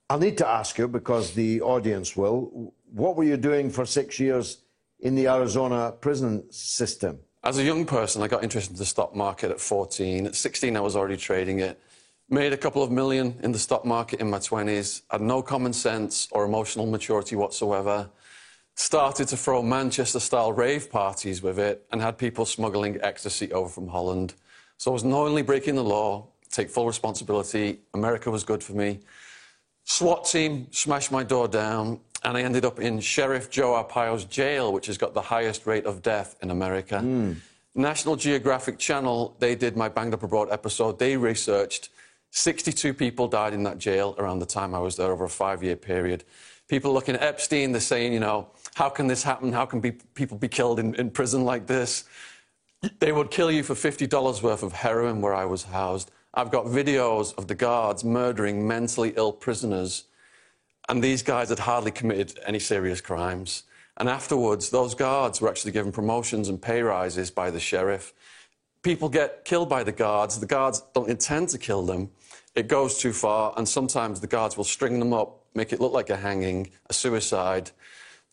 S2: I'll need to ask you, because the audience will, what were you doing for six years in the Arizona prison system?
S10: As a young person, I got interested in the stock market at 14. At 16, I was already trading it. Made a couple of million in the stock market in my 20s, had no common sense or emotional maturity whatsoever. Started to throw Manchester style rave parties with it and had people smuggling ecstasy over from Holland. So I was knowingly breaking the law, take full responsibility. America was good for me. SWAT team smashed my door down, and I ended up in Sheriff Joe Arpaio's jail, which has got the highest rate of death in America. Mm. National Geographic Channel, they did my Banged Up Abroad episode. They researched 62 people died in that jail around the time I was there over a five year period. People looking at Epstein, they're saying, you know, how can this happen? How can be, people be killed in, in prison like this? They would kill you for $50 worth of heroin where I was housed. I've got videos of the guards murdering mentally ill prisoners, and these guys had hardly committed any serious crimes. And afterwards, those guards were actually given promotions and pay rises by the sheriff. People get killed by the guards. The guards don't intend to kill them. It goes too far, and sometimes the guards will string them up, make it look like a hanging, a suicide,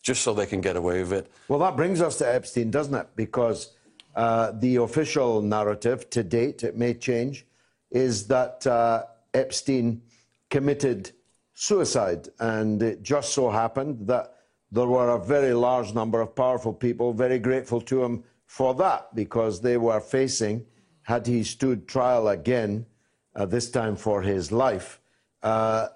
S10: just so they can get away with it.
S2: Well, that brings us to Epstein, doesn't it? Because uh, the official narrative to date, it may change, is that uh, Epstein committed suicide. And it just so happened that there were a very large number of powerful people very grateful to him for that because they were facing, had he stood trial again, uh, this time for his life, uh,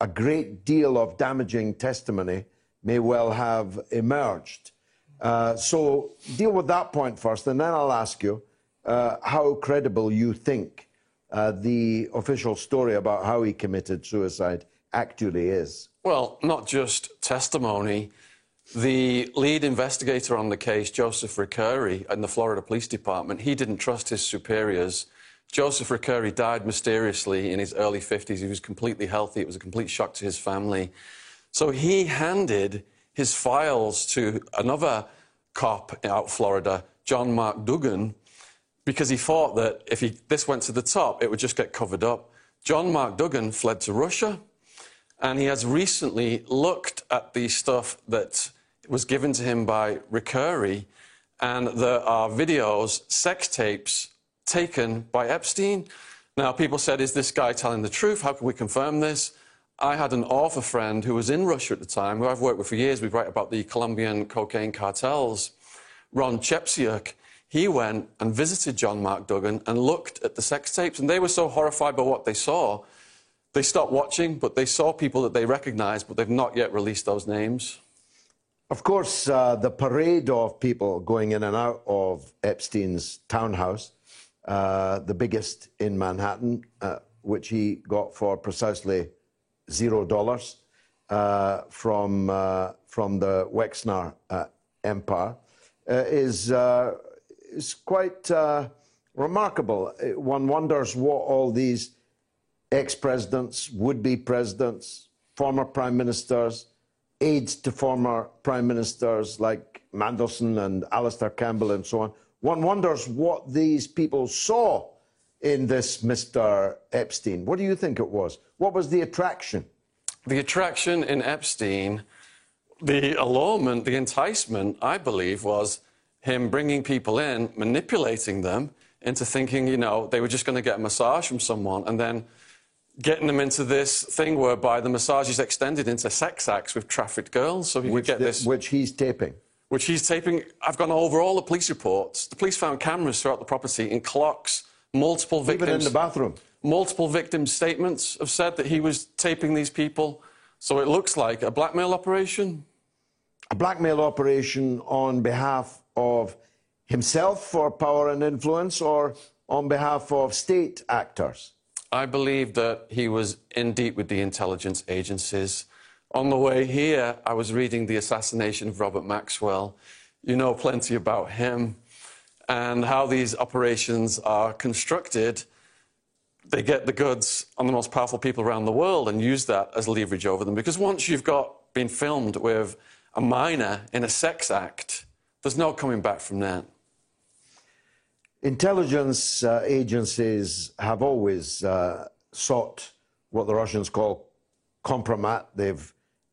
S2: a great deal of damaging testimony may well have emerged. Uh, so deal with that point first, and then I'll ask you uh, how credible you think uh, the official story about how he committed suicide actually is.
S10: Well, not just testimony. The lead investigator on the case, Joseph Recarey, in the Florida Police Department, he didn't trust his superiors. Joseph Recarey died mysteriously in his early 50s. He was completely healthy. It was a complete shock to his family. So he handed his files to another cop out Florida, John Mark Dougan, because he thought that if he, this went to the top, it would just get covered up. John Mark Dougan fled to Russia, and he has recently looked at the stuff that was given to him by Recarey, and there are videos, sex tapes taken by Epstein. Now, people said, is this guy telling the truth? How can we confirm this? I had an author friend who was in Russia at the time, who I've worked with for years. We write about the Colombian cocaine cartels. Ron Chepesiuk, he went and visited John Mark Dougan and looked at the sex tapes, and they were so horrified by what they saw, they stopped watching, but they saw people that they recognized, but they've not yet released those names.
S2: Of course, uh, the parade of people going in and out of Epstein's townhouse, uh, the biggest in Manhattan, uh, which he got for precisely zero dollars uh, from uh, from the Wexner uh, empire is is quite remarkable. One wonders what all these ex-presidents, would-be presidents, former prime ministers, aides to former prime ministers like Mandelson and Alastair Campbell and so on. One wonders what these people saw in this Mr. Epstein. What do you think it was? What was the attraction?
S10: The attraction in Epstein, the allurement, the enticement, I believe, was him bringing people in, manipulating them into thinking, you know, they were just going to get a massage from someone and then getting them into this thing whereby the massage is extended into sex acts with trafficked girls. So he
S2: which
S10: could get
S2: the,
S10: this.
S2: Which he's taping.
S10: Which he's taping. I've gone over all the police reports. The police found cameras throughout the property in clocks, multiple victims.
S2: Even in the bathroom.
S10: Multiple victims' statements have said that he was taping these people. So it looks like a blackmail operation.
S2: A blackmail operation on behalf of himself for power and influence or on behalf of state actors?
S10: I believe that he was in deep with the intelligence agencies. On the way here, I was reading The Assassination of Robert Maxwell. You know plenty about him and how these operations are constructed they get the goods on the most powerful people around the world and use that as leverage over them. Because once you've got been filmed with a minor in a sex act, there's no coming back from that.
S2: Intelligence uh, agencies have always uh, sought what the Russians call compromat. They've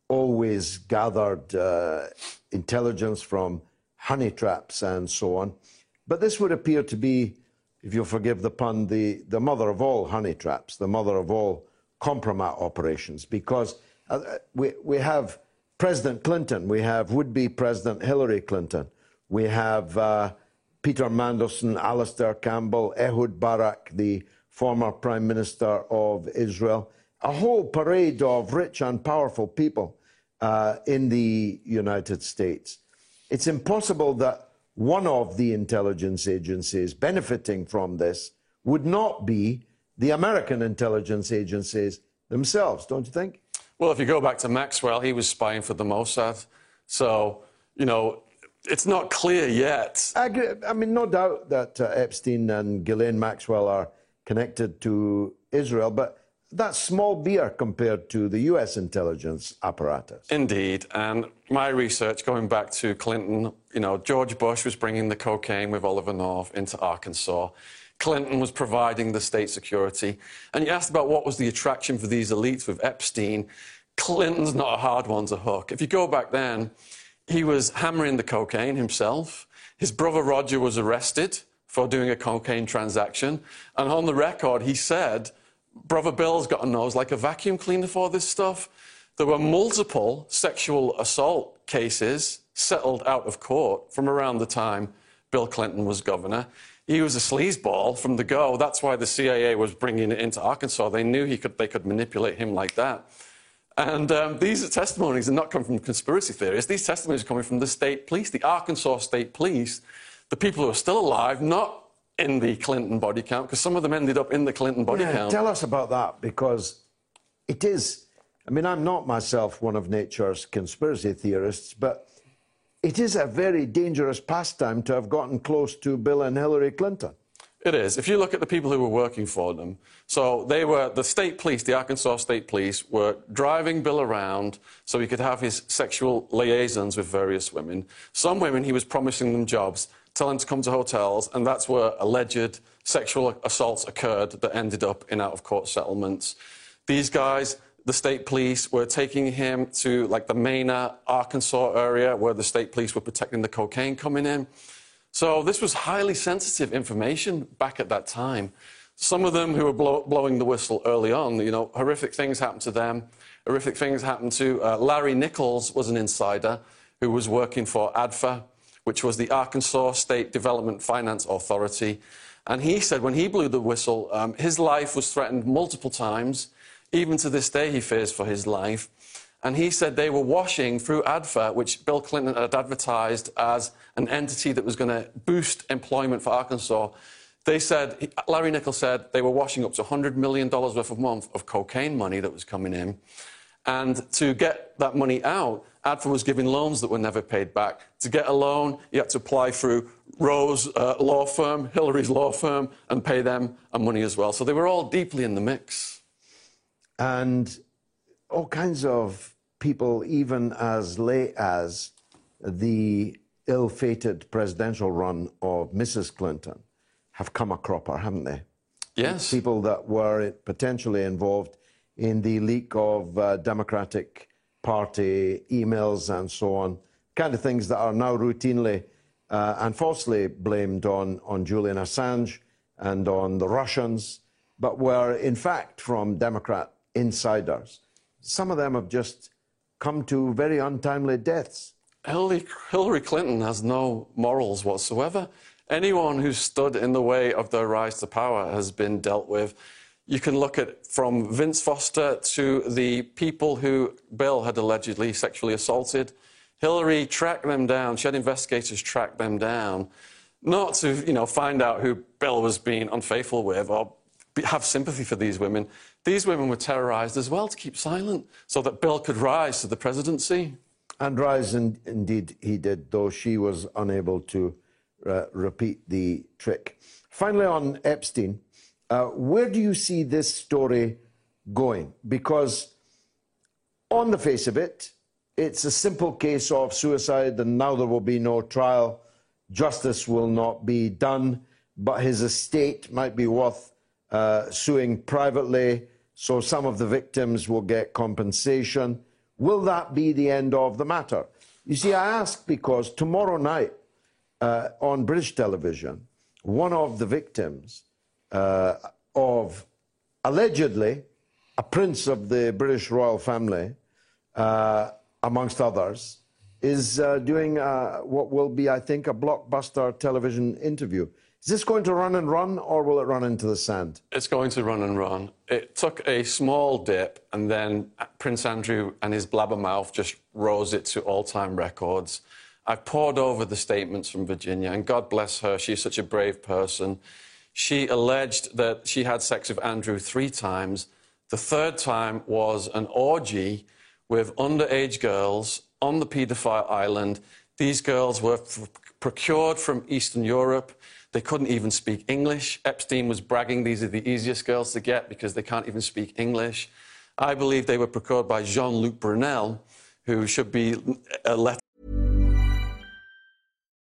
S2: always gathered uh, intelligence from honey traps and so on. But this would appear to be if you'll forgive the pun, the, the mother of all honey traps, the mother of all compromat operations, because uh, we, we have President Clinton, we have would be President Hillary Clinton, we have uh, Peter Mandelson, Alastair Campbell, Ehud Barak, the former Prime Minister of Israel, a whole parade of rich and powerful people uh, in the United States. It's impossible that one of the intelligence agencies benefiting from this would not be the American intelligence agencies themselves, don't you think?
S10: Well, if you go back to Maxwell, he was spying for the Mossad. So, you know, it's not clear yet.
S2: I, agree. I mean, no doubt that uh, Epstein and Ghislaine Maxwell are connected to Israel, but that's small beer compared to the U.S. intelligence apparatus.
S10: Indeed, and my research going back to Clinton, you know, George Bush was bringing the cocaine with Oliver North into Arkansas. Clinton was providing the state security. And you asked about what was the attraction for these elites with Epstein. Clinton's not a hard one to hook. If you go back then, he was hammering the cocaine himself. His brother Roger was arrested for doing a cocaine transaction. And on the record, he said, Brother Bill's got a nose like a vacuum cleaner for this stuff. There were multiple sexual assault cases settled out of court from around the time Bill Clinton was governor. He was a sleazeball from the go. That's why the CIA was bringing it into Arkansas. They knew he could, they could manipulate him like that. And um, these testimonies are not coming from conspiracy theorists. These testimonies are coming from the state police, the Arkansas State Police, the people who are still alive, not in the Clinton body count, because some of them ended up in the Clinton body
S2: yeah,
S10: count.
S2: Tell us about that, because it is. I mean, I'm not myself one of nature's conspiracy theorists, but it is a very dangerous pastime to have gotten close to Bill and Hillary Clinton.
S10: It is. If you look at the people who were working for them, so they were the state police, the Arkansas State Police, were driving Bill around so he could have his sexual liaisons with various women. Some women, he was promising them jobs, telling them to come to hotels, and that's where alleged sexual assaults occurred that ended up in out of court settlements. These guys, the state police were taking him to like the Mena, Arkansas area where the state police were protecting the cocaine coming in. So this was highly sensitive information back at that time. Some of them who were blow, blowing the whistle early on, you know, horrific things happened to them. Horrific things happened to uh, Larry Nichols was an insider who was working for ADFA, which was the Arkansas State Development Finance Authority. And he said when he blew the whistle, um, his life was threatened multiple times. Even to this day, he fears for his life. And he said they were washing through ADFA, which Bill Clinton had advertised as an entity that was going to boost employment for Arkansas. They said, Larry Nichols said they were washing up to $100 million worth of month of cocaine money that was coming in. And to get that money out, ADFA was giving loans that were never paid back. To get a loan, you had to apply through Rose uh, law firm, Hillary's law firm, and pay them a money as well. So they were all deeply in the mix.
S2: And all kinds of people, even as late as the ill fated presidential run of Mrs. Clinton, have come a cropper, haven't they?
S10: Yes.
S2: People that were potentially involved in the leak of uh, Democratic Party emails and so on, kind of things that are now routinely uh, and falsely blamed on, on Julian Assange and on the Russians, but were in fact from Democrat insiders. Some of them have just come to very untimely deaths.
S10: Hillary, Hillary Clinton has no morals whatsoever. Anyone who stood in the way of their rise to power has been dealt with. You can look at from Vince Foster to the people who Bill had allegedly sexually assaulted. Hillary tracked them down. She had investigators track them down, not to you know find out who Bill was being unfaithful with or have sympathy for these women. These women were terrorized as well to keep silent so that Bill could rise to the presidency.
S2: And rise, in, indeed, he did, though she was unable to uh, repeat the trick. Finally, on Epstein, uh, where do you see this story going? Because, on the face of it, it's a simple case of suicide, and now there will be no trial. Justice will not be done, but his estate might be worth uh, suing privately so some of the victims will get compensation. Will that be the end of the matter? You see, I ask because tomorrow night uh, on British television, one of the victims uh, of allegedly a prince of the British royal family, uh, amongst others, is uh, doing uh, what will be, I think, a blockbuster television interview. Is this going to run and run, or will it run into the sand?
S10: It's going to run and run. It took a small dip, and then Prince Andrew and his blabbermouth just rose it to all time records. I've pored over the statements from Virginia, and God bless her, she's such a brave person. She alleged that she had sex with Andrew three times. The third time was an orgy with underage girls on the paedophile island These girls were procured from Eastern Europe. They couldn't even speak English. Epstein was bragging these are the easiest girls to get because they can't even speak English. I believe they were procured by Jean Luc Brunel, who should be a let.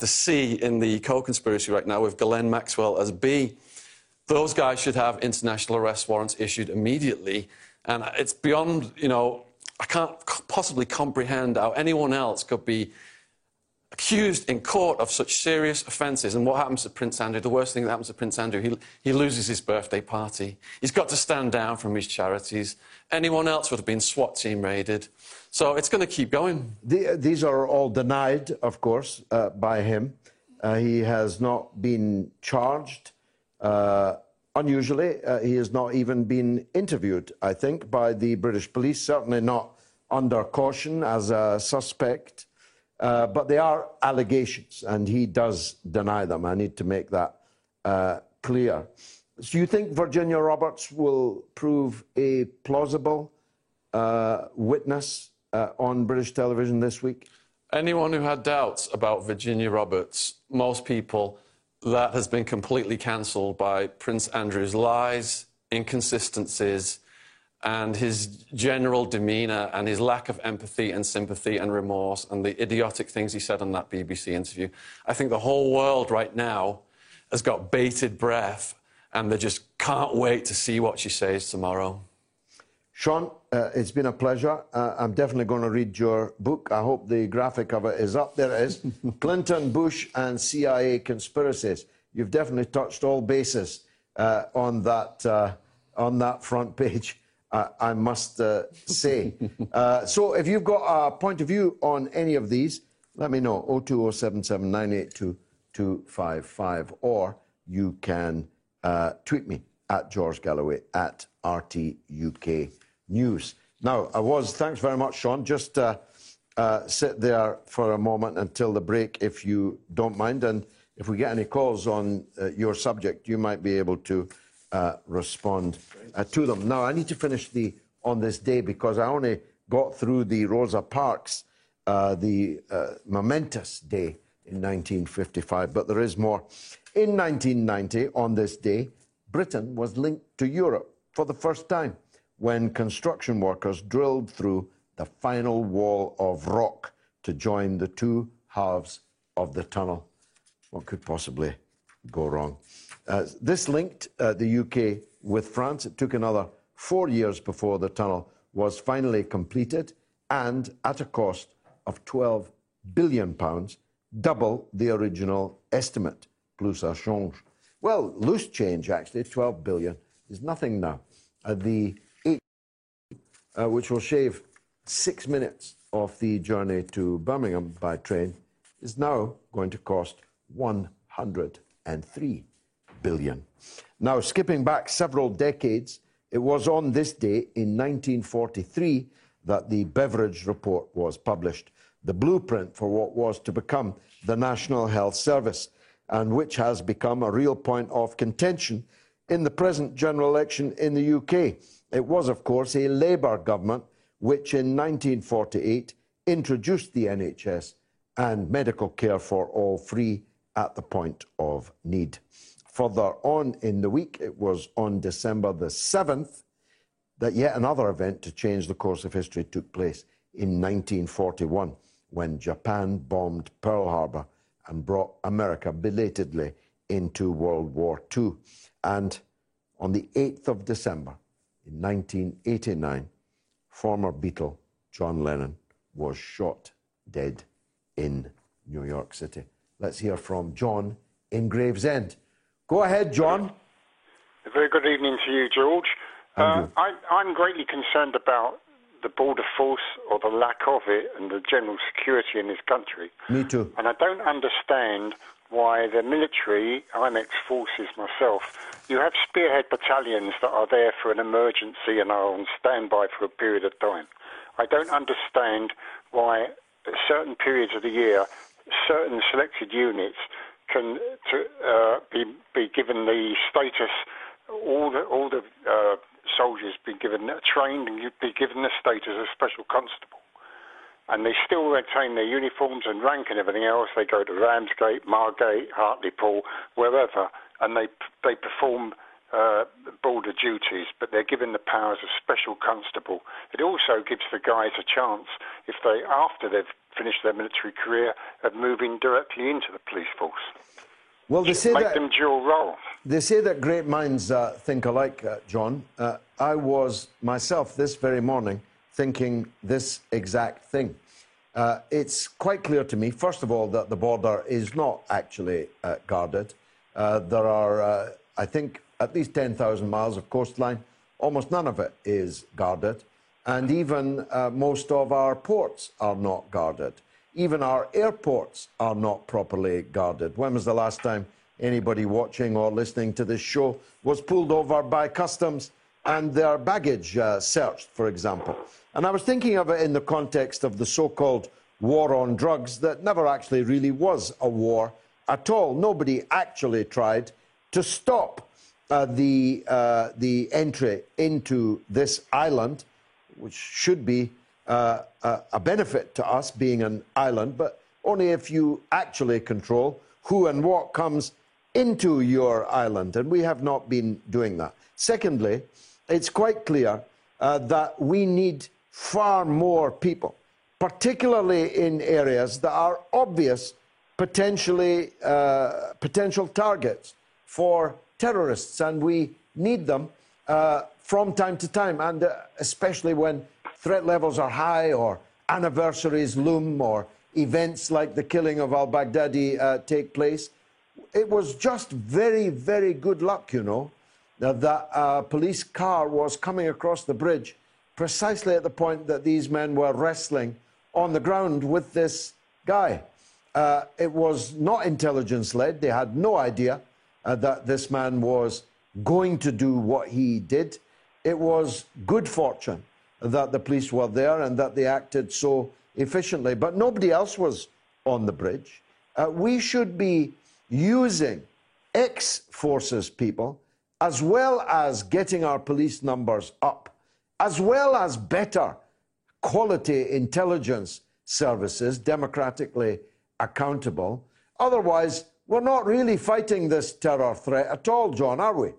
S10: The C in the co-conspiracy right now with Ghislaine Maxwell as B. Those guys should have international arrest warrants issued immediately. And it's beyond, you know, I can't possibly comprehend how anyone else could be accused in court of such serious offences. And what happens to Prince Andrew? The worst thing that happens to Prince Andrew, he, he loses his birthday party. He's got to stand down from his charities. Anyone else would have been SWAT team raided. So it's going to keep going.
S2: The, these are all denied, of course, uh, by him. Uh, he has not been charged. Uh, unusually, uh, he has not even been interviewed, I think, by the British police, certainly not under caution as a suspect. Uh, but they are allegations, and he does deny them. I need to make that uh, clear. Do you think Virginia Roberts will prove a plausible witness uh, on British television this week?
S10: Anyone who had doubts about Virginia Roberts, most people, that has been completely cancelled by Prince Andrew's lies, inconsistencies, and his general demeanour and his lack of empathy and sympathy and remorse and the idiotic things he said on that BBC interview. I think the whole world right now has got bated breath and they just can't wait to see what she says tomorrow.
S2: Shaun, uh, it's been a pleasure. Uh, I'm definitely going to read your book. I hope the graphic of it is up. There it is [laughs] Clinton, Bush, and CIA Conspiracies. You've definitely touched all bases uh, on, that, uh, on that front page. [laughs] I must uh, say. [laughs] uh, so if you've got a point of view on any of these, let me know 02077982255 or you can uh, tweet me at George Galloway at RTUK News. Now, I was, thanks very much, Shaun. Just uh, uh, sit there for a moment until the break, if you don't mind. And if we get any calls on uh, your subject, you might be able to uh, respond uh, to them. Now, I need to finish the on this day because I only got through the Rosa Parks, uh, the momentous day in 1955, but there is more. In 1990, on this day, Britain was linked to Europe for the first time when construction workers drilled through the final wall of rock to join the two halves of the tunnel. What could possibly go wrong? Uh, this linked uh, the UK with France. It took another four years before the tunnel was finally completed and at a cost of 12 billion pounds, double the original estimate. Plus ça change. Well, loose change actually, £12 billion is nothing now. Uh, the uh, which will shave six minutes off the journey to Birmingham by train, is now going to cost 103 billion. Now, skipping back several decades, it was on this day in 1943 that the Beveridge Report was published, the blueprint for what was to become the National Health Service, and which has become a real point of contention in the present general election in the UK. It was, of course, a Labour government which in 1948 introduced the NHS and medical care for all free at the point of need. Further on in the week, it was on December the 7th that yet another event to change the course of history took place in 1941 when Japan bombed Pearl Harbor and brought America belatedly into World War II. And on the 8th of December in 1989, former Beatle John Lennon was shot dead in New York City. Let's hear from John in Gravesend. Go ahead, John.
S11: A very good evening to you, George. Uh, I, I'm greatly concerned about the border force or the lack of it and the general security in this country.
S2: Me too.
S11: And I don't understand why the military, I'm ex forces myself, you have spearhead battalions that are there for an emergency and are on standby for a period of time. I don't understand why certain periods of the year, certain selected units can to, uh, be, be given the status, all the, all the uh, soldiers be given trained and be given the status of special constable and they still retain their uniforms and rank and everything else. They go to Ramsgate, Margate, Hartlepool, wherever, and they they perform uh, border duties, but they're given the powers of special constable. It also gives the guys a chance, if they after they've finished their military career, of moving directly into the police force.
S2: Well, they say
S11: Make
S2: that
S11: them dual role.
S2: they say that great minds uh, think alike, uh, John. Uh, I was myself this very morning thinking this exact thing. Uh, it's quite clear to me, first of all, that the border is not actually uh, guarded. Uh, there are, uh, I think, at least 10,000 miles of coastline. Almost none of it is guarded. And even uh, most of our ports are not guarded. Even our airports are not properly guarded. When was the last time anybody watching or listening to this show was pulled over by customs and their baggage uh, searched, for example? And I was thinking of it in the context of the so called war on drugs that never actually really was a war at all. Nobody actually tried to stop uh, the, uh, the entry into this island, which should be uh, a, a benefit to us being an island, but only if you actually control who and what comes into your island. And we have not been doing that. Secondly, it's quite clear uh, that we need far more people, particularly in areas that are obvious potentially uh, potential targets for terrorists, and we need them uh, from time to time, and uh, especially when threat levels are high or anniversaries loom or events like the killing of al-Baghdadi uh, take place. It was just very, very good luck, you know, that a police car was coming across the bridge precisely at the point that these men were wrestling on the ground with this guy. Uh, it was not intelligence led. They had no idea uh, that this man was going to do what he did. It was good fortune that the police were there and that they acted so efficiently. But nobody else was on the bridge. Uh, we should be using ex forces people as well as getting our police numbers up as well as better quality intelligence services, democratically accountable. Otherwise, we're not really fighting this terror threat at all, John, are we?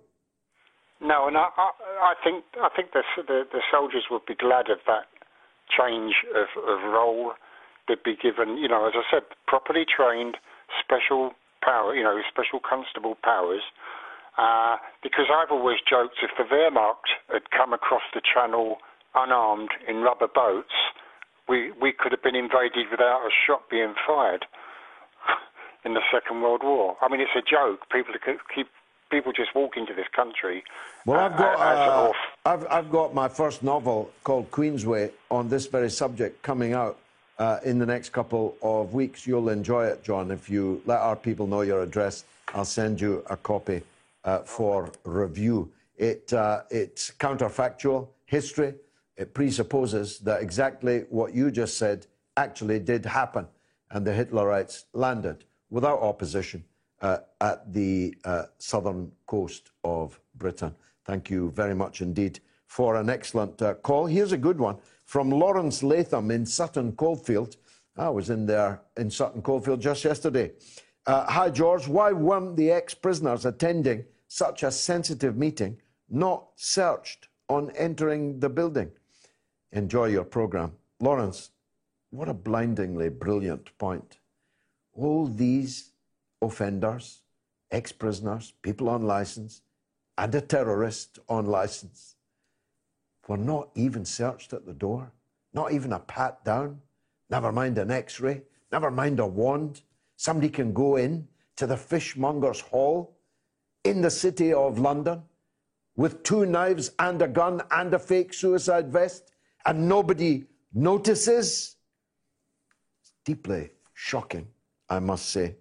S11: No, and I, I, think I think the, the, the soldiers would be glad of that change of, of role. They'd be given, you know, as I said, properly trained, special power, you know, special constable powers uh, because I've always joked if the Wehrmacht had come across the channel unarmed in rubber boats, we, we could have been invaded without a shot being fired [laughs] in the Second World War. I mean, it's a joke. People keep people just walk into this country.
S2: Well, I've got uh, I've, I've got my first novel called Queensway on this very subject coming out uh, in the next couple of weeks. You'll enjoy it, John. If you let our people know your address, I'll send you a copy uh, for review. It, uh, it's counterfactual history. It presupposes that exactly what you just said actually did happen, and the Hitlerites landed without opposition uh, at the uh, southern coast of Britain. Thank you very much indeed for an excellent uh, call. Here's a good one from Lawrence Latham in Sutton Coldfield. I was in there in Sutton Coldfield just yesterday. Uh, hi, George. Why weren't the ex prisoners attending such a sensitive meeting not searched on entering the building? Enjoy your program. Lawrence, what a blindingly brilliant point. All these offenders, ex prisoners, people on license, and a terrorist on license were not even searched at the door, not even a pat down, never mind an x ray, never mind a wand Somebody can go in to the fishmonger's hall in the city of London with two knives and a gun and a fake suicide vest, and nobody notices? It's deeply shocking, I must say.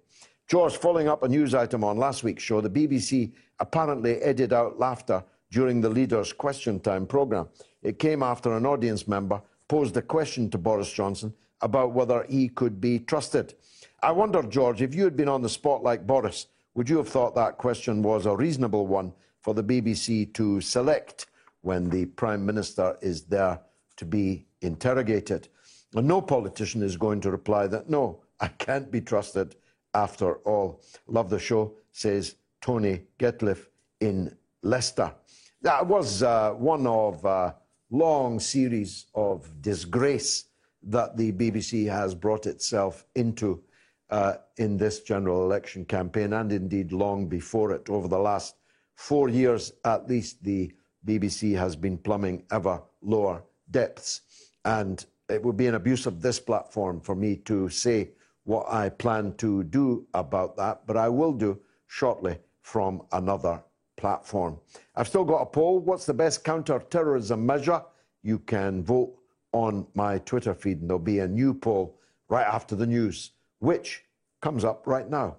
S2: George, following up a news item on last week's show, the BBC apparently edited out laughter during the leader's question time programme. It came after an audience member posed a question to Boris Johnson about whether he could be trusted. I wonder, George, if you had been on the spot like Boris, would you have thought that question was a reasonable one for the BBC to select when the Prime Minister is there to be interrogated? And no politician is going to reply that, no, I can't be trusted after all. Love the show, says Tony Getliff in Leicester. That was uh, one of a long series of disgrace that the BBC has brought itself into uh, in this general election campaign, and indeed long before it. Over the last four years at least, the BBC has been plumbing ever lower depths. And it would be an abuse of this platform for me to say what I plan to do about that, but I will do shortly from another platform. I've still got a poll. What's the best counter-terrorism measure? You can vote on my Twitter feed, and there'll be a new poll right after the news, which comes up right now.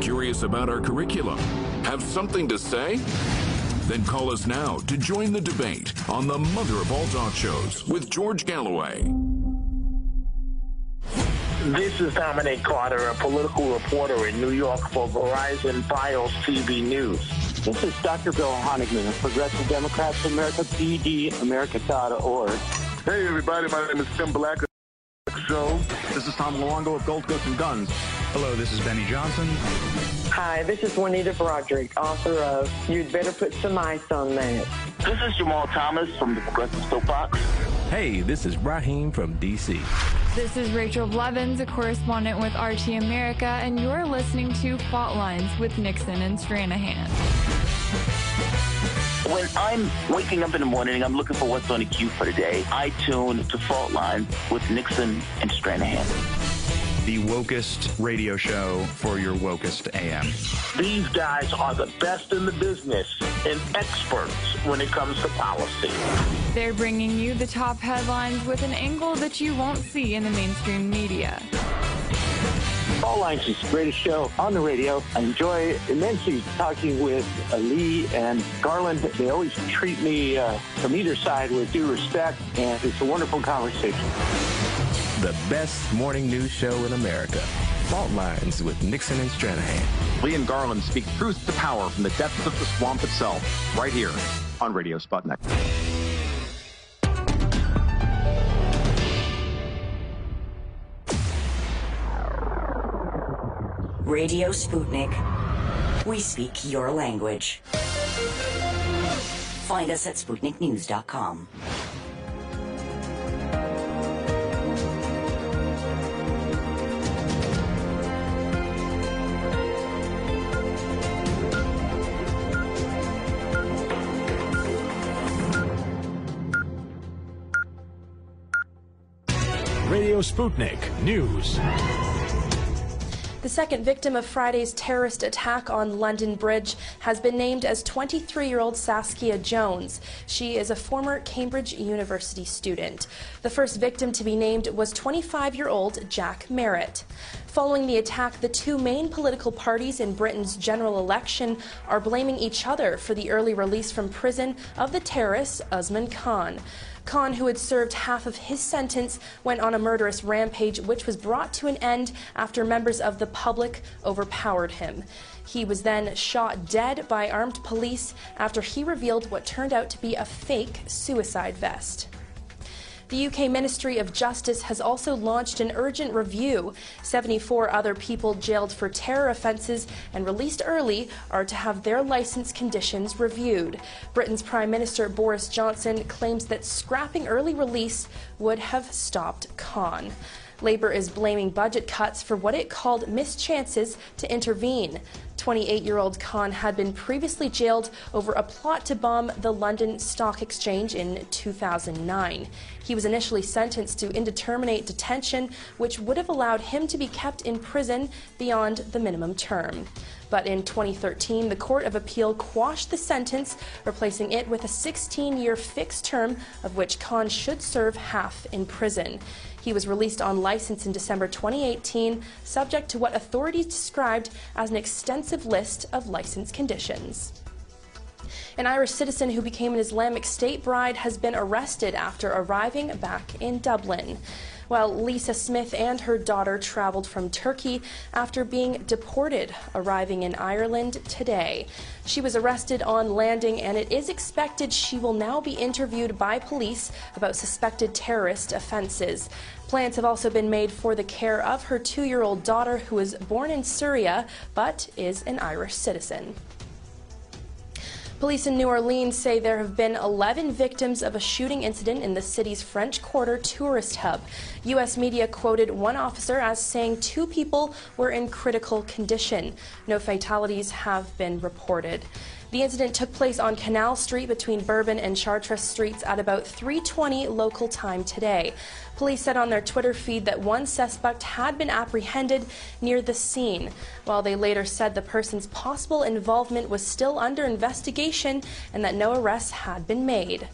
S12: Curious about our curriculum? Have something to say? Then call us now to join the debate on the mother of all talk shows with George Galloway.
S13: This is Dominic Carter, a political reporter in New York for Verizon Fios TV News.
S14: This is Dr. Bill Honigman of Progressive Democrats of America, PDAmerica.org.
S15: Hey, everybody, my name is Tim Black. Show.
S16: This is Tom Luongo of Gold Goats and Guns.
S17: Hello, this is Benny Johnson.
S18: Hi, this is Juanita Broaddrick, author of You'd Better Put Some Ice on That.
S19: This is Jamal Thomas from the Progressive Soapbox.
S20: Hey, this is Raheem from D.C.
S21: This is Rachel Blevins, a correspondent with RT America, and you're listening to Fault Lines with Nixon and Stranahan.
S19: When I'm waking up in the morning and I'm looking for what's on the queue for the day, I tune to Fault Lines with Nixon and Stranahan
S17: the wokest radio show for your wokest AM.
S13: These guys are the best in the business and experts when it comes to policy.
S21: They're bringing you the top headlines with an angle that you won't see in the mainstream media.
S14: Fault Lines is the greatest show on the radio. I enjoy immensely talking with uh, Lee and Garland. They always treat me uh, from either side with due respect, and it's a wonderful conversation
S20: the best morning news show in America. Fault Lines with Nixon and Stranahan.
S16: Lee and Garland speak truth to power from the depths of the swamp itself, right here on Radio Sputnik.
S6: Radio Sputnik. We speak your language. Find us at SputnikNews.com.
S22: Radio Sputnik News.
S23: The second victim of Friday's terrorist attack on London Bridge has been named as 23 year old Saskia Jones. She is a former Cambridge University student. The first victim to be named was 25 year old Jack Merritt. Following the attack, the two main political parties in Britain's general election are blaming each other for the early release from prison of the terrorist Usman Khan. Khan, who had served half of his sentence, went on a murderous rampage, which was brought to an end after members of the public overpowered him. He was then shot dead by armed police after he revealed what turned out to be a fake suicide vest. The UK Ministry of Justice has also launched an urgent review. 74 other people jailed for terror offences and released early are to have their licence conditions reviewed. Britain's Prime Minister Boris Johnson claims that scrapping early release would have stopped Khan. Labour is blaming budget cuts for what it called mischances to intervene. 28 year old Khan had been previously jailed over a plot to bomb the London Stock Exchange in 2009. He was initially sentenced to indeterminate detention, which would have allowed him to be kept in prison beyond the minimum term. But in 2013, the Court of Appeal quashed the sentence, replacing it with a 16 year fixed term, of which Khan should serve half in prison. He was released on license in December 2018, subject to what authorities described as an extensive list of license conditions. An Irish citizen who became an Islamic State bride has been arrested after arriving back in Dublin while Lisa Smith and her daughter traveled from Turkey after being deported, arriving in Ireland today. She was arrested on landing, and it is expected she will now be interviewed by police about suspected terrorist offenses. Plans have also been made for the care of her two year old daughter, who was born in Syria but is an Irish citizen. Police in New Orleans say there have been 11 victims of a shooting incident in the city's French Quarter tourist hub. U.S. media quoted one officer as saying two people were in critical condition. No fatalities have been reported. The incident took place on Canal Street between Bourbon and Chartres Streets at about 3:20 local time today. Police said on their Twitter feed that one suspect had been apprehended near the scene, while they later said the person's possible involvement was still under investigation and that no arrests had been made.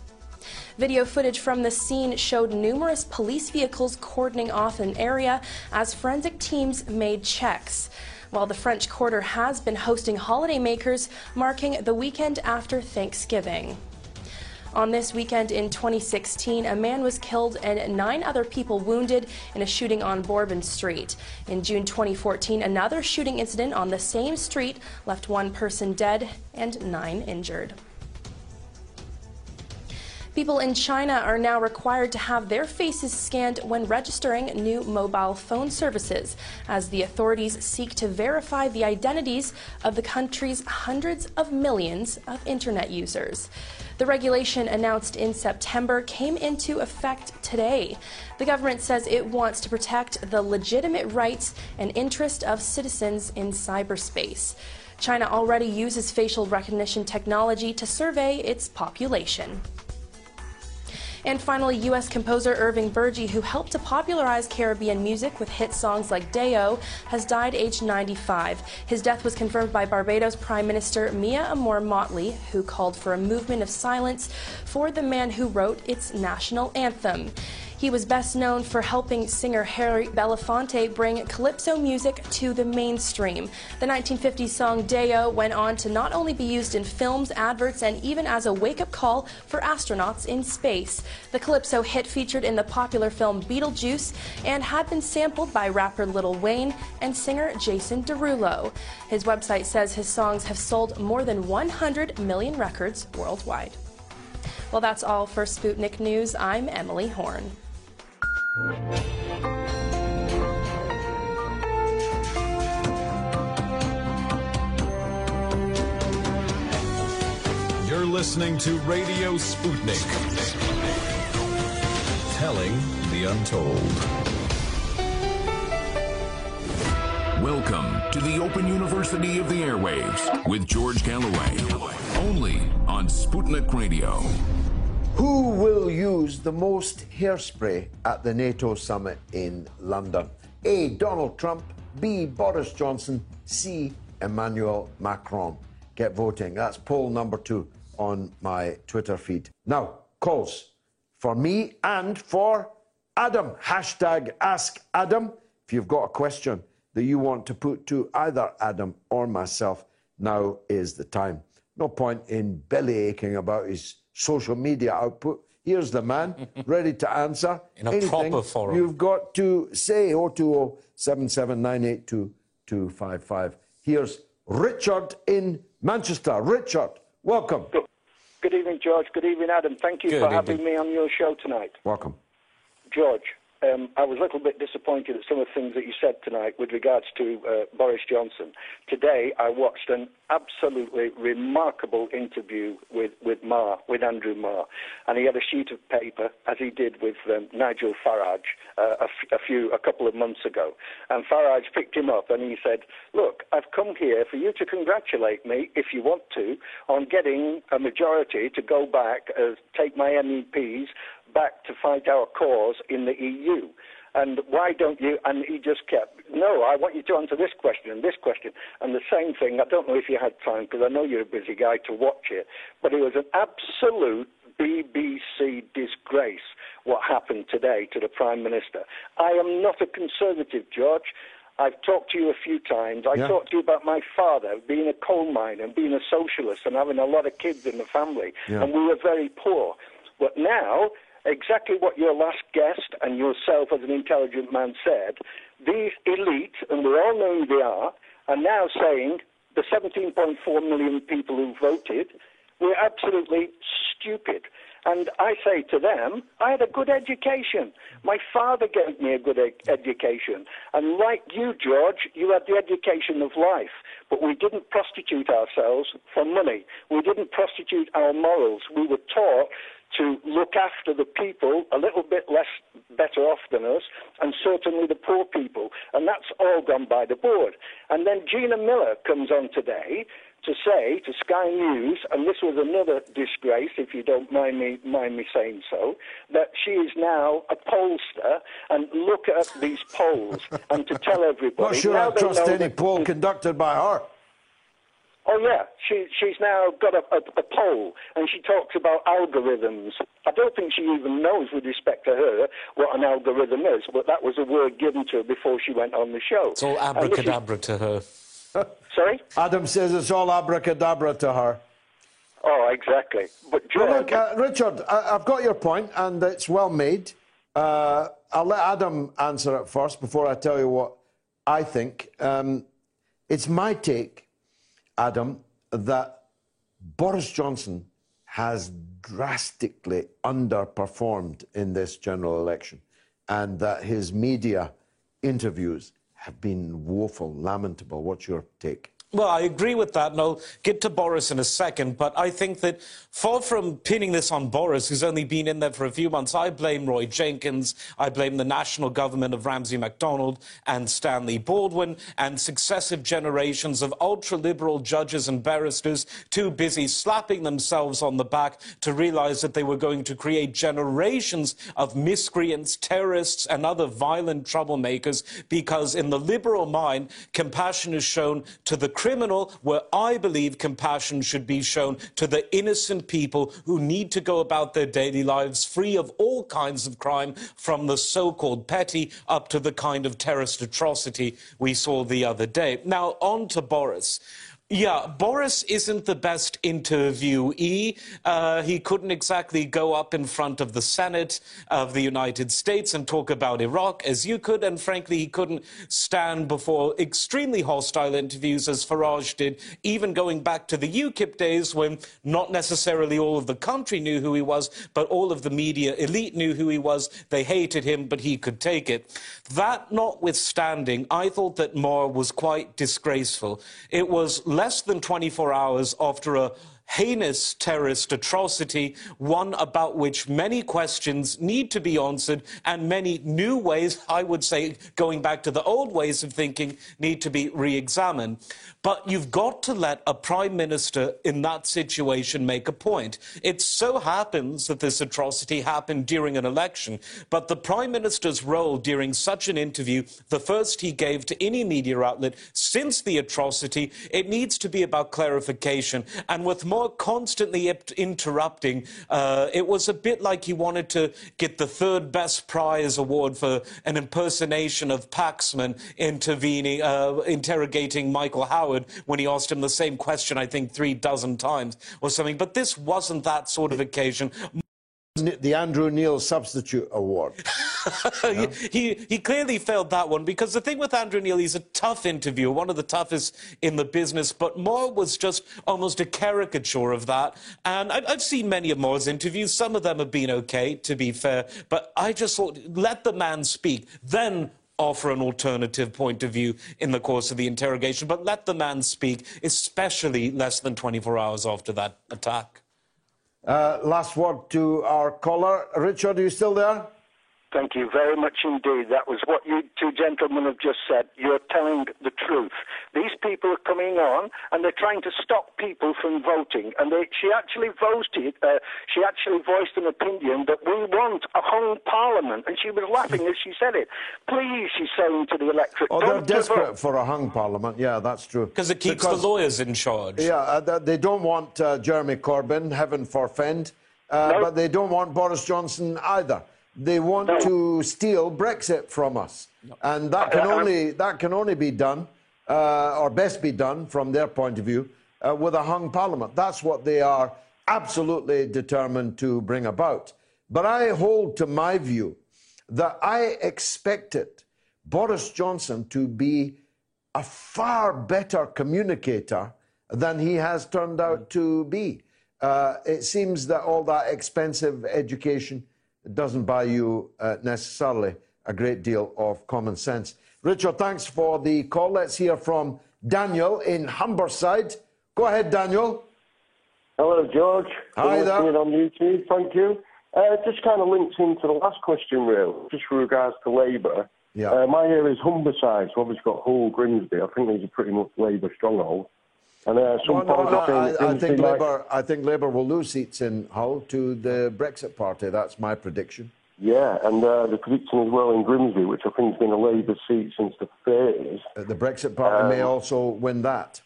S23: Video footage from the scene showed numerous police vehicles cordoning off an area as forensic teams made checks. While the French Quarter has been hosting holiday makers marking the weekend after Thanksgiving. On this weekend in 2016, a man was killed and nine other people wounded in a shooting on Bourbon Street. In June 2014, another shooting incident on the same street left one person dead and nine injured. People in China are now required to have their faces scanned when registering new mobile phone services, as the authorities seek to verify the identities of the country's hundreds of millions of internet users. The regulation announced in September came into effect today. The government says it wants to protect the legitimate rights and interest of citizens in cyberspace. China already uses facial recognition technology to survey its population. And finally, U.S. composer Irving Burgie, who helped to popularize Caribbean music with hit songs like Day-O, has died aged 95. His death was confirmed by Barbados Prime Minister Mia Amor Mottley, who called for a movement of silence for the man who wrote its national anthem. He was best known for helping singer Harry Belafonte bring calypso music to the mainstream. The 1950s song Day-O went on to not only be used in films, adverts, and even as a wake up call for astronauts in space. The calypso hit featured in the popular film Beetlejuice and had been sampled by rapper Lil Wayne and singer Jason Derulo. His website says his songs have sold more than 100 million records worldwide. Well, that's all for Sputnik News. I'm Emily Horn.
S22: You're listening to Radio Sputnik. Telling the untold.
S12: Welcome to the Open University of the Airwaves with George Galloway. Only on Sputnik Radio.
S2: Who will use the most hairspray at the NATO summit in London? A. Donald Trump. B. Boris Johnson. C. Emmanuel Macron. Get voting. That's poll number two on my Twitter feed. Now, calls for me and for Adam. Hashtag Ask Adam. If you've got a question that you want to put to either Adam or myself, now is the time. No point in belly aching about his social media output. Here's the man [laughs] ready to answer
S24: In a
S2: anything
S24: proper forum.
S2: you've got to say. 020 77982 255. Here's Richard in Manchester. Richard, welcome.
S25: Good evening, George. Good evening, Adam. Thank you
S2: Good
S25: for
S2: evening.
S25: having me on your show tonight.
S2: Welcome.
S25: George,
S24: um, I was a little bit disappointed at some of the things that you said tonight with regards to uh, Boris Johnson. Today, I watched an absolutely remarkable interview with, with Marr, with Andrew Marr, and he had a sheet of paper, as he did with um, Nigel Farage uh, a, f- a few, a couple of months ago, and Farage picked him up and he said, "Look, I've come here for you to congratulate me, if you want to, on getting a majority to go back, uh, take my MEPs back to fight our cause in the EU." And why don't you? And he just kept, no, I want you to answer this question and this question. And the same thing, I don't know if you had time, because I know you're a busy guy to watch it, but it was an absolute BBC disgrace what happened today to the Prime Minister. I am not a conservative, George. I've talked to you a few times. I
S2: Yeah.
S24: talked to you about my father being a coal miner and being a socialist and having a lot of kids in the family.
S2: Yeah.
S24: And we were very poor. But now, exactly what your last guest and yourself as an intelligent man said, these elite, and we all know who they are, are now saying the 17.4 million people who voted were absolutely stupid. And I say to them, I had a good education. My father gave me a good e- education. And like you, George, you had the education of life. But we didn't prostitute ourselves for money. We didn't prostitute our morals. We were taught to look after the people a little bit less better off than us, and certainly the poor people. And that's all gone by the board. And then Gina Miller comes on today to say to Sky News, and this was another disgrace, if you don't mind me mind me saying so, that she is now a pollster, and look at these polls, and to tell [laughs] everybody.
S2: Not sure I trust any poll conducted by her.
S24: Oh yeah, she she's now got a, a, a poll, and she talks about algorithms. I don't think she even knows, with respect to her, what an algorithm is. But that was a word given to her before she went on the show.
S25: It's all
S24: And this is-
S25: abracadabra to her. [laughs]
S24: Sorry?
S2: Adam says it's all abracadabra to her.
S24: Oh, exactly. But
S2: Well, look, uh, Richard, I, I've got your point, and it's well made. Uh, I'll let Adam answer it first before I tell you what I think. Um, it's my take, Adam, that Boris Johnson has drastically underperformed in this general election, and that his media interviews have been woeful, lamentable. What's your take?
S25: Well, I agree with that, and I'll get to Boris in a second. But I think that far from pinning this on Boris, who's only been in there for a few months, I blame Roy Jenkins, I blame the national government of Ramsay MacDonald and Stanley Baldwin, and successive generations of ultra liberal judges and barristers too busy slapping themselves on the back to realize that they were going to create generations of miscreants, terrorists, and other violent troublemakers because, in the liberal mind, compassion is shown to the criminal, where I believe compassion should be shown to the innocent people who need to go about their daily lives free of all kinds of crime, from the so called petty up to the kind of terrorist atrocity we saw the other day. Now, on to Boris. Yeah, Boris isn't the best interviewee. Uh, he couldn't exactly go up in front of the Senate of the United States and talk about Iraq as you could, and frankly, he couldn't stand before extremely hostile interviews as Farage did, even going back to the UKIP days when not necessarily all of the country knew who he was, but all of the media elite knew who he was. They hated him, but he could take it. That notwithstanding, I thought that Marr was quite disgraceful. It was less than 24 hours after a heinous terrorist atrocity, one about which many questions need to be answered and many new ways, I would say, going back to the old ways of thinking, need to be re examined. But you've got to let a prime minister in that situation make a point. It so happens that this atrocity happened during an election, but the prime minister's role during such an interview, the first he gave to any media outlet since the atrocity, it needs to be about clarification. And with Marr constantly interrupting, uh, it was a bit like he wanted to get the third best prize award for an impersonation of Paxman intervening, uh, interrogating Michael Howard when he asked him the same question, I think, three dozen times or something. But this wasn't that sort of occasion.
S2: The Andrew Neil Substitute Award. [laughs]
S25: he, he, clearly failed that one because the thing with Andrew Neil, he's a tough interviewer, one of the toughest in the business. But Marr was just almost a caricature of that. And I, I've seen many of Marr's interviews. Some of them have been okay, to be fair. But I just thought, let the man speak. Then offer an alternative point of view in the course of the interrogation, but let the man speak, especially less than 24 hours after that attack.
S2: Uh, last word to our caller. Richard, are you still there?
S24: Thank you very much indeed. That was what you two gentlemen have just said. You're telling the truth. These people are coming on and they're trying to stop people from voting. And they, she actually voted, uh, she actually voiced an opinion that we want a hung parliament. And she was laughing as she said it. Please, she's saying to the electorate.
S2: Oh, they're desperate for a hung parliament. Yeah, that's true.
S25: Because it keeps
S2: Because-
S25: the lawyers in charge.
S2: Yeah, uh, they don't want uh, Jeremy Corbyn, heaven forfend, uh, but they don't want Boris Johnson either. They want to steal Brexit from us, and that can only that can only be done, uh, or best be done from their point of view, uh, with a hung parliament. That's what they are absolutely determined to bring about. But I hold to my view that I expected Boris Johnson to be a far better communicator than he has turned out to be. Uh, it seems that all that expensive education doesn't buy you uh, necessarily a great deal of common sense. Richard, thanks for the call. Let's hear from Daniel in Humberside. Go ahead, Daniel.
S26: Hello, George.
S2: Hi
S26: Been
S2: there.
S26: on YouTube. Thank you. Uh, just kind of links into the last question, really, just with regards to Labour.
S2: Yeah.
S26: Uh, my area is Humberside, so obviously got Hull, Grimsby. I think these are pretty much Labour stronghold. And uh, some
S2: Well, no, no, I, I think Labour. I think Labour will lose seats in Hull to the Brexit Party. That's my prediction.
S26: Yeah, and uh, the prediction as well in Grimsby, which I think has been a Labour seat since the 30s.
S2: Uh, The Brexit Party may
S26: Um,
S2: also win that.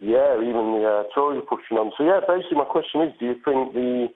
S26: Yeah, even the uh, Tories are pushing on. So yeah, basically my question is, do you think the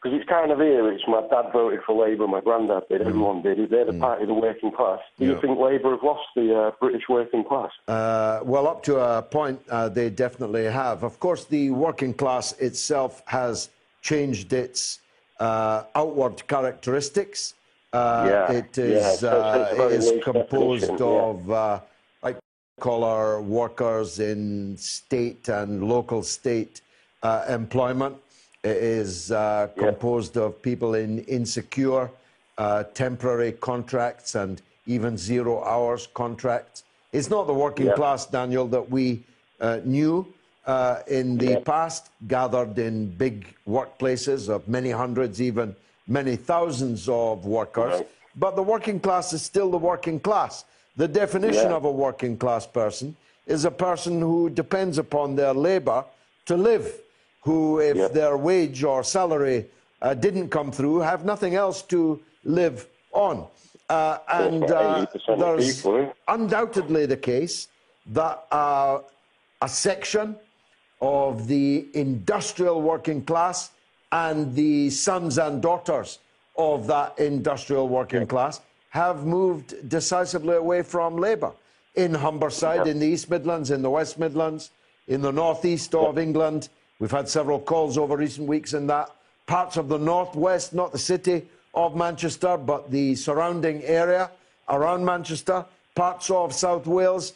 S26: because it's kind of here, it's my dad voted for Labour, my granddad did, everyone did. They're the party of the working class. Do you
S2: Mm.
S26: Think Labour have lost the uh, British working class?
S2: Uh, well, up to a point, uh, they definitely have. Of course, the working class itself has changed its uh, outward characteristics. Uh,
S26: Yeah,
S2: It
S26: yeah,
S2: is, uh,
S26: it's
S2: it is composed
S26: yeah.
S2: of uh, like collar workers in state and local state uh, employment. It is uh, composed of people in insecure, uh, temporary contracts and even zero hours contracts. It's not the working
S26: Yeah.
S2: class, Daniel, that we uh, knew uh, in the past, gathered in big workplaces of many hundreds, even many thousands of workers. But the working class is still the working class. The definition
S26: Yeah.
S2: of a working class person is a person who depends upon their labour to live, who, if their wage or salary uh, didn't come through, have nothing else to live on. Uh, and uh, there's
S26: people, eh?
S2: undoubtedly the case that uh, a section of the industrial working class and the sons and daughters of that industrial working class have moved decisively away from Labour. In Humberside, in the East Midlands, in the West Midlands, in the northeast of England, we've had several calls over recent weeks in that. Parts of the northwest, not the city of Manchester, but the surrounding area around Manchester, parts of South Wales,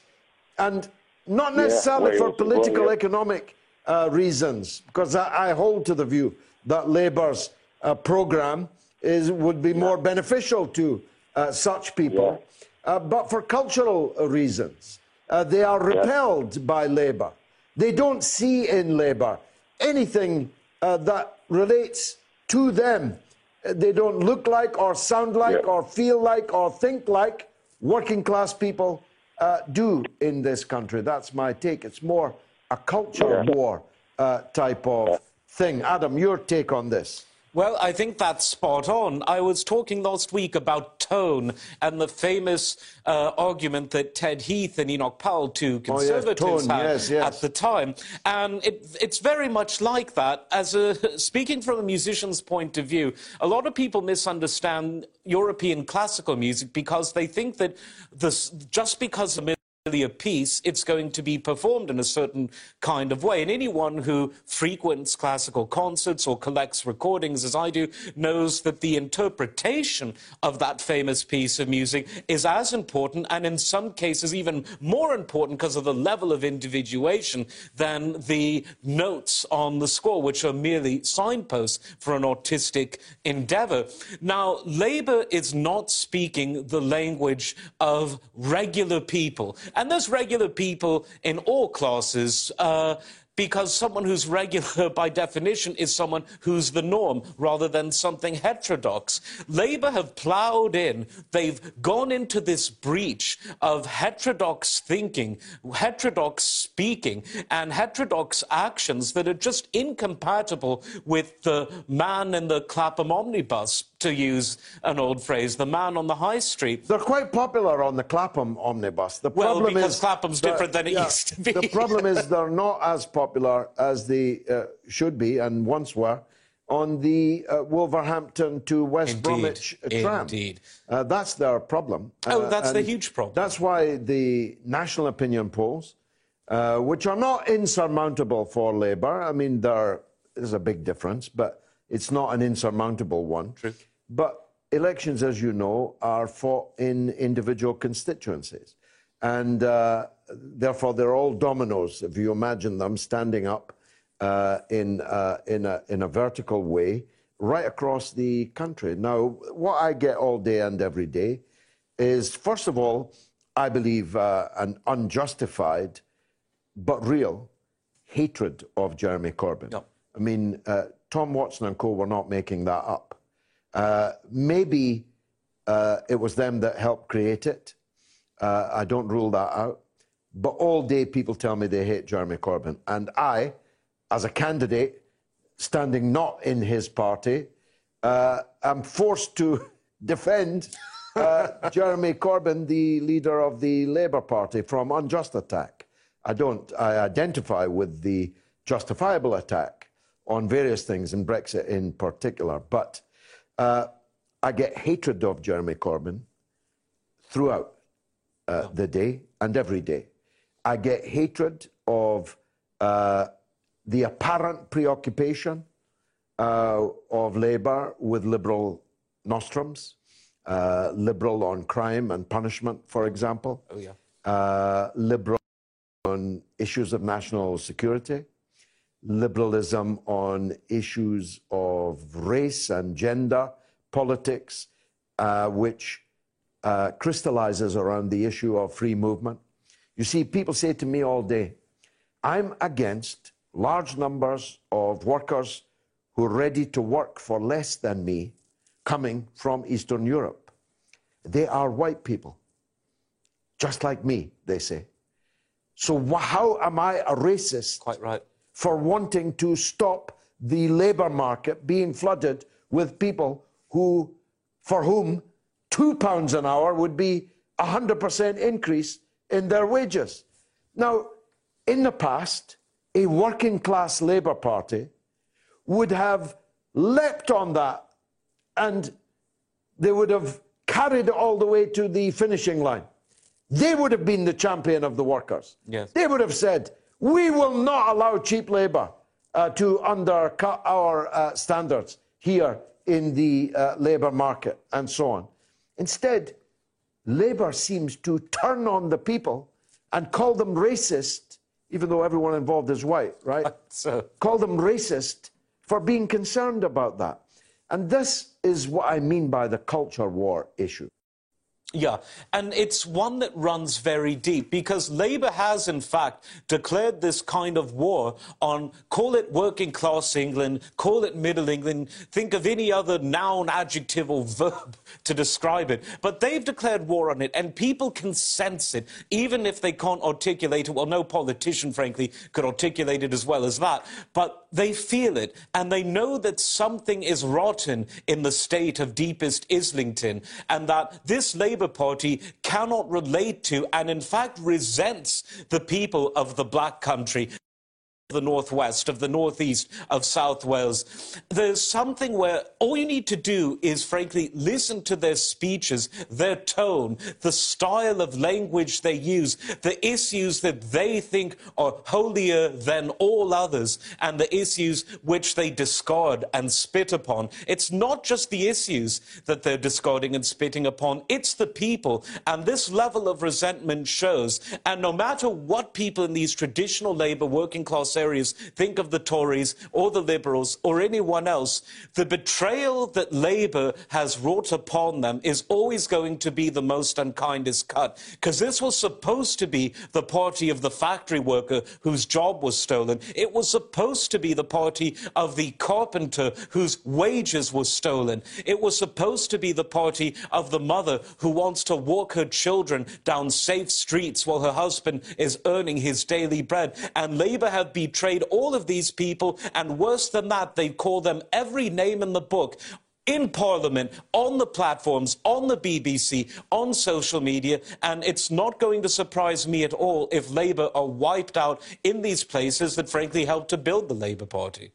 S2: and not
S26: Yeah,
S2: necessarily for
S26: Wales as well,
S2: political
S26: yeah.
S2: economic uh, reasons, because I, I hold to the view that Labour's uh, programme is would be more beneficial to uh, such people, uh, but for cultural reasons. Uh, they are repelled by Labour. They don't see in Labour anything uh, that relates to them. They don't look like, or sound like, or feel like, or think like working class people uh, do in this country. That's my take. It's more a culture war uh, type of thing. Adam, your take on this?
S25: Well, I think that's spot on. I was talking last week about tone and the famous uh, argument that Ted Heath and Enoch Powell, two
S2: Oh, yes,
S25: conservatives,
S2: tone,
S25: had
S2: yes, yes.
S25: at the time. And it, it's very much like that. As a, [laughs] speaking from a musician's point of view, a lot of people misunderstand European classical music because they think that this, just because the a piece, it's going to be performed in a certain kind of way. And anyone who frequents classical concerts or collects recordings, as I do, knows that the interpretation of that famous piece of music is as important, and in some cases even more important because of the level of individuation than the notes on the score, which are merely signposts for an artistic endeavor. Now, Labour is not speaking the language of regular people. And there's regular people in all classes. Uh, because someone who's regular [laughs] by definition is someone who's the norm rather than something heterodox. Labour have ploughed in, they've gone into this breach of heterodox thinking, heterodox speaking, and heterodox actions that are just incompatible with the man in the Clapham omnibus, to use an old phrase, the man on the high street.
S2: They're quite popular on the Clapham omnibus. The
S25: well,
S2: problem
S25: because
S2: is
S25: Clapham's different than it
S2: yeah,
S25: used to be.
S2: The problem is [laughs] they're not as popular as they uh, should be and once were on the uh, Wolverhampton to West
S25: Indeed,
S2: Bromwich uh, tram.
S25: indeed.
S2: Uh, that's their problem.
S25: Oh,
S2: Uh,
S25: that's the huge problem.
S2: That's why the national opinion polls, uh, which are not insurmountable for Labour, I mean, there is a big difference, but it's not an insurmountable one.
S25: True.
S2: But elections, as you know, are fought in individual constituencies. And uh, therefore, they're all dominoes, if you imagine them standing up uh, in, uh, in, a, in a vertical way right across the country. Now, what I get all day and every day is, first of all, I believe uh, an unjustified but real hatred of Jeremy Corbyn. I mean, uh, Tom Watson and co were not making that up. Uh, maybe uh, it was them that helped create it. Uh, I don't rule that out. But all day people tell me they hate Jeremy Corbyn. And I, as a candidate standing not in his party, uh, am forced to [laughs] defend uh, Jeremy Corbyn, the leader of the Labour Party, from unjust attack. I don't. I identify with the justifiable attack on various things, and Brexit in particular. But uh, I get hatred of Jeremy Corbyn throughout uh, the day and every day. I get hatred of uh, the apparent preoccupation uh, of Labour with liberal nostrums, uh, liberal on crime and punishment, for example,
S25: Oh, yeah.
S2: uh, liberal on issues of national security, liberalism on issues of race and gender politics, uh, which uh, crystallizes around the issue of free movement. You see, people say to me all day, I'm against large numbers of workers who are ready to work for less than me coming from Eastern Europe. They are white people, just like me, they say. So, how am I a racist?
S25: Quite right.
S2: For wanting to stop the labor market being flooded with people who, for whom two pounds an hour would be a hundred percent increase in their wages. Now, in the past, a working class Labour Party would have leapt on that and they would have carried it all the way to the finishing line. They would have been the champion of the workers.
S25: Yes.
S2: They would have said, We will not allow cheap labour uh, to undercut our uh, standards here in the uh, labour market and so on. Instead, Labour seems to turn on the people and call them racist, even though everyone involved is white, right? [laughs]
S25: So,
S2: call them racist for being concerned about that. And this is what I mean by the culture war issue.
S25: Yeah, and it's one that runs very deep because Labour has, in fact, declared this kind of war on, call it working class England, call it middle England, think of any other noun, adjective, or verb [laughs] to describe it. But they've declared war on it, and people can sense it, even if they can't articulate it. Well, no politician, frankly, could articulate it as well as that. But they feel it, and they know that something is rotten in the state of deepest Islington, and that this Labour Party cannot relate to, and in fact resents the people of the black country. The northwest, of the northeast, of South Wales. There's something where all you need to do is, frankly, listen to their speeches, their tone, the style of language they use, the issues that they think are holier than all others, and the issues which they discard and spit upon. It's not just the issues that they're discarding and spitting upon, it's the people. And this level of resentment shows. And no matter what people in these traditional Labour working class think of the Tories or the Liberals or anyone else, the betrayal that Labour has wrought upon them is always going to be the most unkindest cut. Because this was supposed to be the party of the factory worker whose job was stolen. It was supposed to be the party of the carpenter whose wages were stolen. It was supposed to be the party of the mother who wants to walk her children down safe streets while her husband is earning his daily bread. And Labour have betrayed all of these people, and worse than that, they call them every name in the book in Parliament, on the platforms, on the BBC, on social media, and it's not going to surprise me at all if Labour are wiped out in these places that frankly helped to build the Labour Party.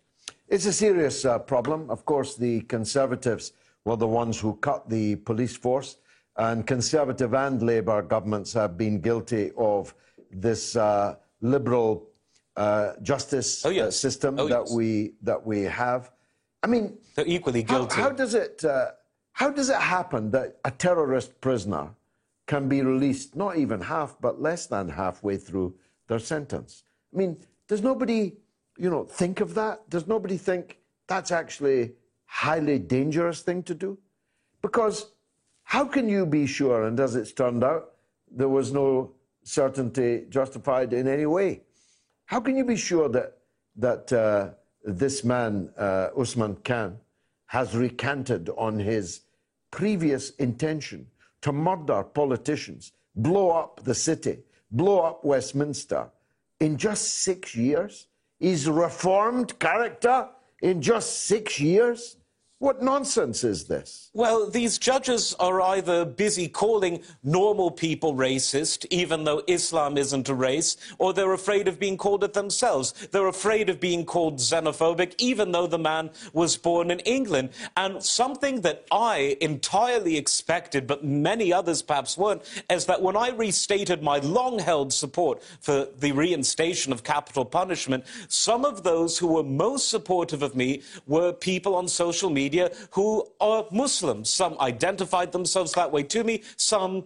S2: It's a serious uh, problem. Of course, the Conservatives were the ones who cut the police force, and Conservative and Labour governments have been guilty of this uh, liberal uh, justice
S25: oh,
S2: uh, system
S25: oh,
S2: that
S25: yes.
S2: we that we have. I mean,
S25: they're equally guilty.
S2: How, how does it uh, how does it happen that a terrorist prisoner can be released not even half, but less than halfway through their sentence? I mean, does nobody, you know, think of that? Does nobody think that's actually a highly dangerous thing to do? Because how can you be sure? And as it's turned out, there was no certainty justified in any way. How can you be sure that that uh, this man, uh, Usman Khan, has recanted on his previous intention to murder politicians, blow up the city, blow up Westminster in just six years? He's reformed character in just six years? What nonsense is this?
S25: Well, these judges are either busy calling normal people racist, even though Islam isn't a race, or they're afraid of being called it themselves. They're afraid of being called xenophobic, even though the man was born in England. And something that I entirely expected, but many others perhaps weren't, is that when I restated my long held support for the reinstation of capital punishment, some of those who were most supportive of me were people on social media media who are Muslims. Some identified themselves that way to me, some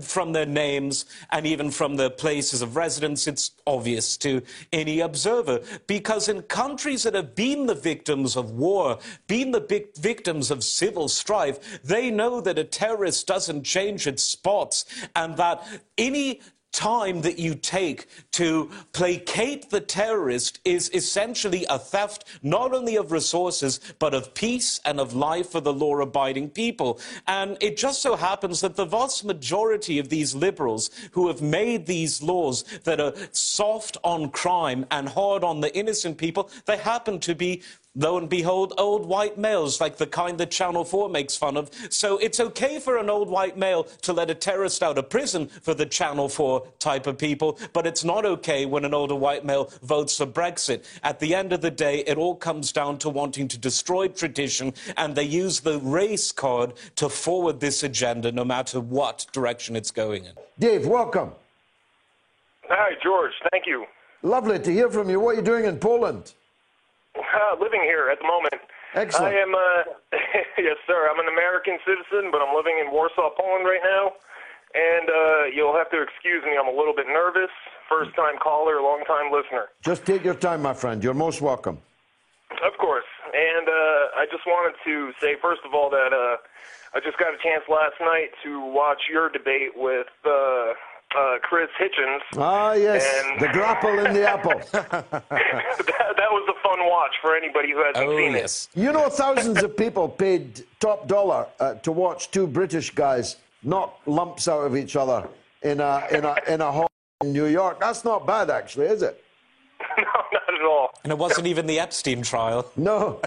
S25: from their names and even from their places of residence. It's obvious to any observer. Because in countries that have been the victims of war, been the victims of civil strife, they know that a terrorist doesn't change its spots and that any time that you take to placate the terrorist is essentially a theft not only of resources but of peace and of life for the law abiding people. And it just so happens that the vast majority of these liberals who have made these laws that are soft on crime and hard on the innocent people, they happen to be lo and behold, old white males, like the kind that Channel 4 makes fun of. So it's okay for an old white male to let a terrorist out of prison for the Channel 4 type of people, but it's not okay when an older white male votes for Brexit. At the end of the day, it all comes down to wanting to destroy tradition, and they use the race card to forward this agenda no matter what direction it's going in.
S2: Dave, welcome.
S27: Hi, George. Thank you.
S2: Lovely to hear from you. What are you doing in Poland?
S27: Uh, living here at the moment.
S2: Excellent.
S27: I am, uh, [laughs] yes, sir. I'm an American citizen, but I'm living in Warsaw, Poland right now. And uh, you'll have to excuse me. I'm a little bit nervous. First time caller, long time listener.
S2: Just take your time, my friend. You're most welcome.
S27: Of course. And uh, I just wanted to say, first of all, that uh, I just got a chance last night to watch your debate with uh, uh, Chris Hitchens.
S2: Ah, yes,
S27: and
S2: the grapple in the apple. [laughs] [laughs]
S27: that, that was a fun watch for anybody who hasn't
S25: oh,
S27: seen
S25: yes.
S27: it.
S2: You know, thousands of people paid top dollar uh, to watch two British guys knock lumps out of each other in a in a in a hall in New York. That's not bad, actually, is it? [laughs]
S27: no, not at all.
S25: And it wasn't even the Epstein trial.
S2: No,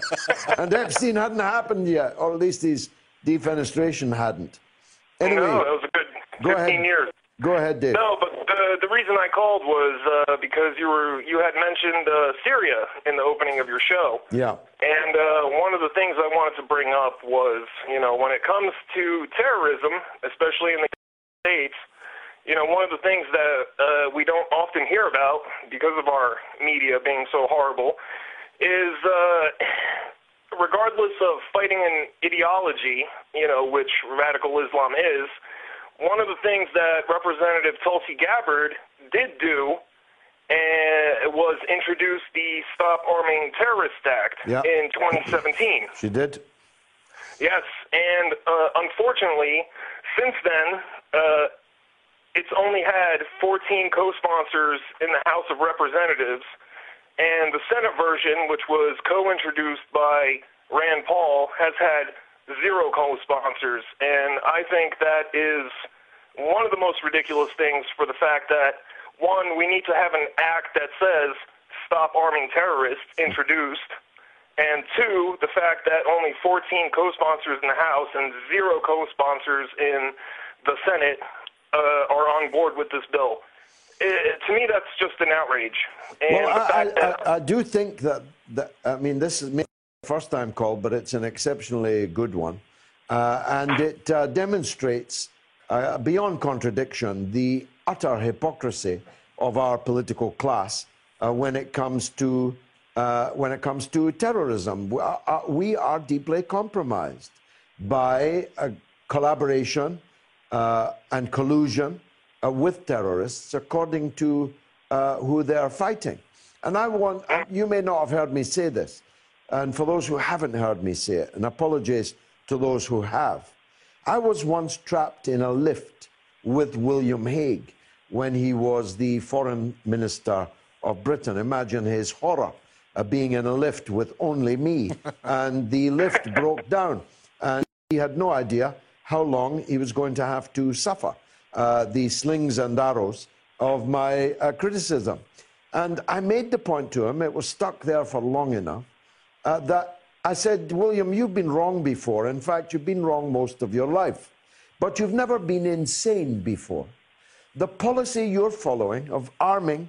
S2: and Epstein hadn't happened yet, or at least his defenestration hadn't. Anyway,
S27: no, it was a good 15
S2: go ahead.
S27: years.
S2: Go ahead, Dave.
S27: No, but the the reason I called was uh, because you were you had mentioned uh, Syria in the opening of your show.
S2: Yeah.
S27: And uh, one of the things I wanted to bring up was, you know, when it comes to terrorism, especially in the States, you know, one of the things that uh, we don't often hear about because of our media being so horrible is uh, regardless of fighting an ideology, you know, which radical Islam is, one of the things that Representative Tulsi Gabbard did do uh, was introduce the Stop Arming Terrorists Act
S2: Yeah.
S27: in 2017.
S2: She did.
S27: Yes, and uh, unfortunately, since then, uh, it's only had 14 co-sponsors in the House of Representatives, and the Senate version, which was co-introduced by Rand Paul, has had zero co-sponsors, and I think that is one of the most ridiculous things for the fact that one, we need to have an act that says stop arming terrorists introduced, and two, the fact that only 14 co-sponsors in the House and zero co-sponsors in the Senate uh, are on board with this bill. Uh to me, that's just an outrage. And
S2: well,
S27: the
S2: I,
S27: that
S2: I, I, I do think that, that, I mean, this is first time called, but it's an exceptionally good one. Uh, and it uh, demonstrates, uh, beyond contradiction, the utter hypocrisy of our political class uh, when it comes to uh, when it comes to terrorism. We are, uh, we are deeply compromised by collaboration and collusion with terrorists according to who they are fighting. And I want, you may not have heard me say this, and for those who haven't heard me say it, and apologies to those who have, I was once trapped in a lift with William Hague when he was the foreign minister of Britain. Imagine his horror of being in a lift with only me, [laughs] and the lift broke down, and he had no idea how long he was going to have to suffer uh, the slings and arrows of my uh, criticism. And I made the point to him, it was stuck there for long enough, uh, that I said, William, you've been wrong before. In fact, you've been wrong most of your life, but you've never been insane before. The policy you're following of arming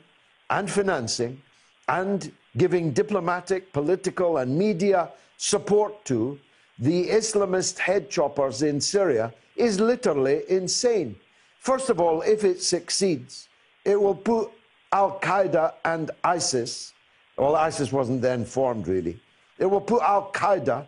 S2: and financing and giving diplomatic, political, and media support to the Islamist head choppers in Syria is literally insane. First of all, if it succeeds, it will put Al Qaeda and ISIS, well, ISIS wasn't then formed really, it will put Al Qaeda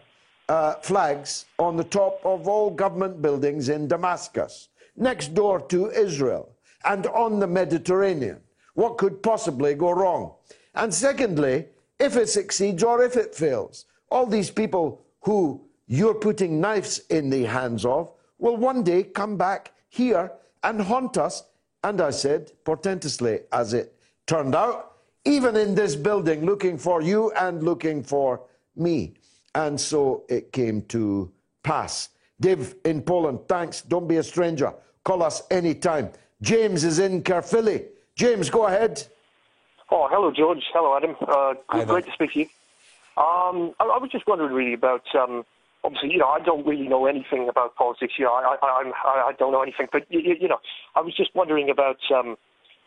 S2: uh, flags on the top of all government buildings in Damascus, next door to Israel, and on the Mediterranean. What could possibly go wrong? And secondly, if it succeeds or if it fails, all these people who you're putting knives in the hands of will one day come back here and haunt us. And I said, portentously, as it turned out, even in this building, looking for you and looking for me. And so it came to pass. Dave in Poland, thanks. Don't be a stranger. Call us anytime. James is in Caerphilly. James, go ahead.
S28: Oh, hello, George. Hello, Adam. Uh, good, great to speak to you. Um, I, I was just wondering really about. Um, obviously, you know, I don't really know anything about politics. You know, I, I I don't know anything. But you, you know, I was just wondering about um,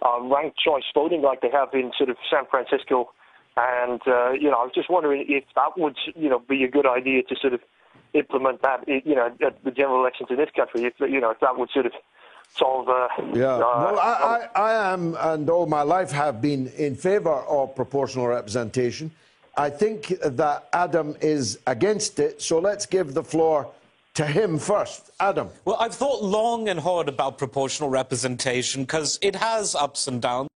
S28: uh, ranked choice voting, like they have in sort of San Francisco, and uh, you know, I was just wondering if that would, you know, be a good idea to sort of implement that, you know, at the general elections in this country. If you know, if that would sort of solve. Uh,
S2: Yeah.
S28: uh,
S2: well, I, I, I am, and all my life have been in favour of proportional representation. I think that Adam is against it, so let's give the floor to him first. Adam.
S25: Well, I've thought long and hard about proportional representation because it has ups and downs.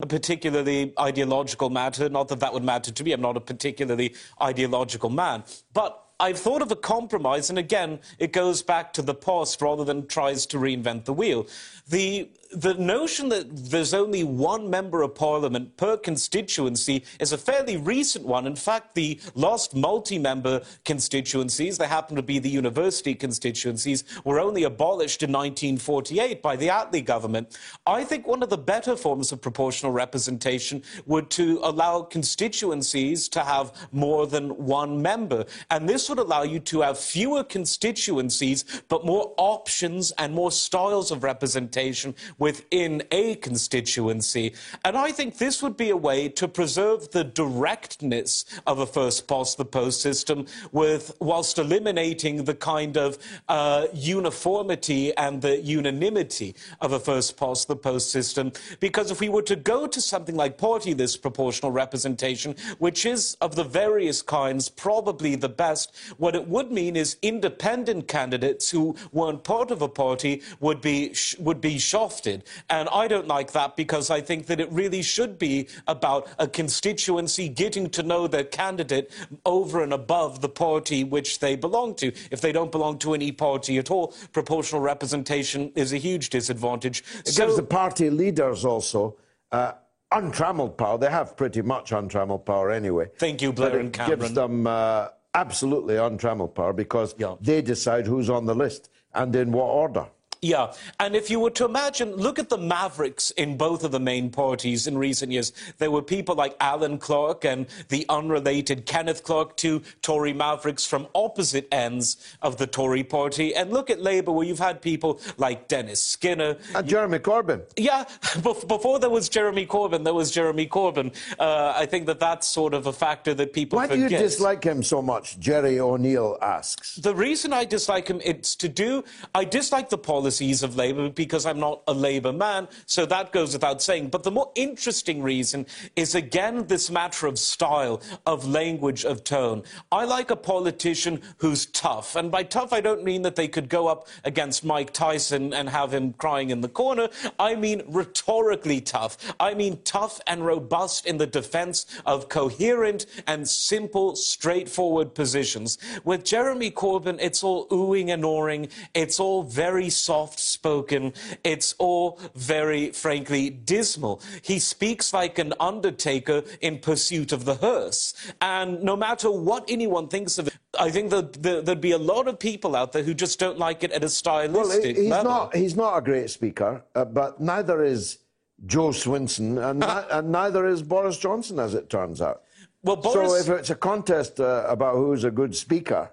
S25: A particularly ideological matter. Not that that would matter to me. I'm not a particularly ideological man. But I've thought of a compromise, and again, it goes back to the past rather than tries to reinvent the wheel. The the notion that there's only one member of parliament per constituency is a fairly recent one. In fact, the last multi-member constituencies, they happen to be the university constituencies, were only abolished in 1948 by the Attlee government. I think one of the better forms of proportional representation would to allow constituencies to have more than one member. And this would allow you to have fewer constituencies, but more options and more styles of representation within a constituency. And I think this would be a way to preserve the directness of a first past the post system with whilst eliminating the kind of uh, uniformity and the unanimity of a first past the post system. Because if we were to go to something like party list proportional representation, which is of the various kinds probably the best, what it would mean is independent candidates who weren't part of a party would be would be shafted. And I don't like that because I think that it really should be about a constituency getting to know their candidate over and above the party which they belong to. If they don't belong to any party at all, proportional representation is a huge disadvantage.
S2: It so, gives the party leaders also uh, untrammeled power. They have pretty much untrammeled power anyway.
S25: Thank you, Blair and Cameron.
S2: gives them uh, absolutely untrammeled power because yeah. they decide who's on the list and in what order.
S25: Yeah, and if you were to imagine, look at the mavericks in both of the main parties in recent years. There were people like Alan Clark and the unrelated Kenneth Clarke, two Tory mavericks from opposite ends of the Tory party. And look at Labour, where you've had people like Dennis Skinner.
S2: And Jeremy Corbyn.
S25: Yeah, [laughs] before there was Jeremy Corbyn, there was Jeremy Corbyn. Uh, I think that that's sort of a factor that people
S2: Why
S25: forget.
S2: do you dislike him so much? Jerry O'Neill asks.
S25: The reason I dislike him, it's to do, I dislike the policy of Labour because I'm not a Labour man, so that goes without saying. But the more interesting reason is, again, this matter of style, of language, of tone. I like a politician who's tough. And by tough, I don't mean that they could go up against Mike Tyson and have him crying in the corner. I mean rhetorically tough. I mean tough and robust in the defense of coherent and simple, straightforward positions. With Jeremy Corbyn, it's all oohing and awing. It's all very soft soft spoken. It's all very, frankly, dismal. He speaks like an undertaker in pursuit of the hearse. And no matter what anyone thinks of it, I think that there'd be a lot of people out there who just don't like it at a stylistic
S2: well, he's
S25: level.
S2: Not, he's not a great speaker, uh, but neither is Jo Swinson, and, [laughs] and, neither is Boris Johnson, as it turns out. Well, Boris... So if it's a contest uh, about who's a good speaker,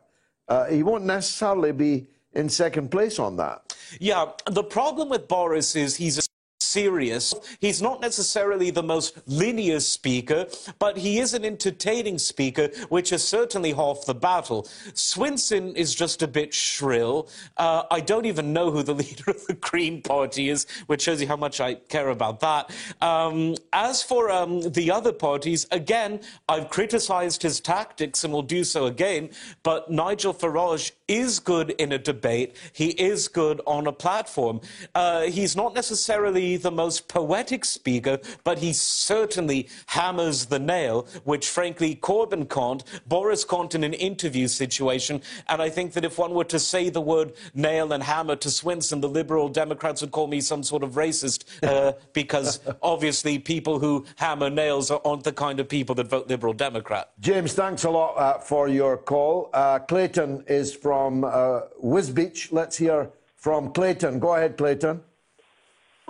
S2: uh, he won't necessarily be in second place on that.
S25: Yeah, the problem with Boris is he's a serious. He's not necessarily the most linear speaker, but he is an entertaining speaker, which is certainly half the battle. Swinson is just a bit shrill. Uh, I don't even know who the [laughs] leader of the Green Party is, which shows you how much I care about that. Um, as for um, the other parties, again, I've criticized his tactics and will do so again, but Nigel Farage is good in a debate. He is good on a platform. Uh, he's not necessarily the most poetic speaker, but he certainly hammers the nail, which frankly Corbyn can't. Boris can't in an interview situation. And I think that if one were to say the word nail and hammer to Swinson, the Liberal Democrats would call me some sort of racist uh, [laughs] because obviously people who hammer nails aren't the kind of people that vote Liberal Democrat.
S2: James, thanks a lot uh, for your call. Uh, Clayton is from uh, Wisbech. Let's hear from Clayton. Go ahead, Clayton.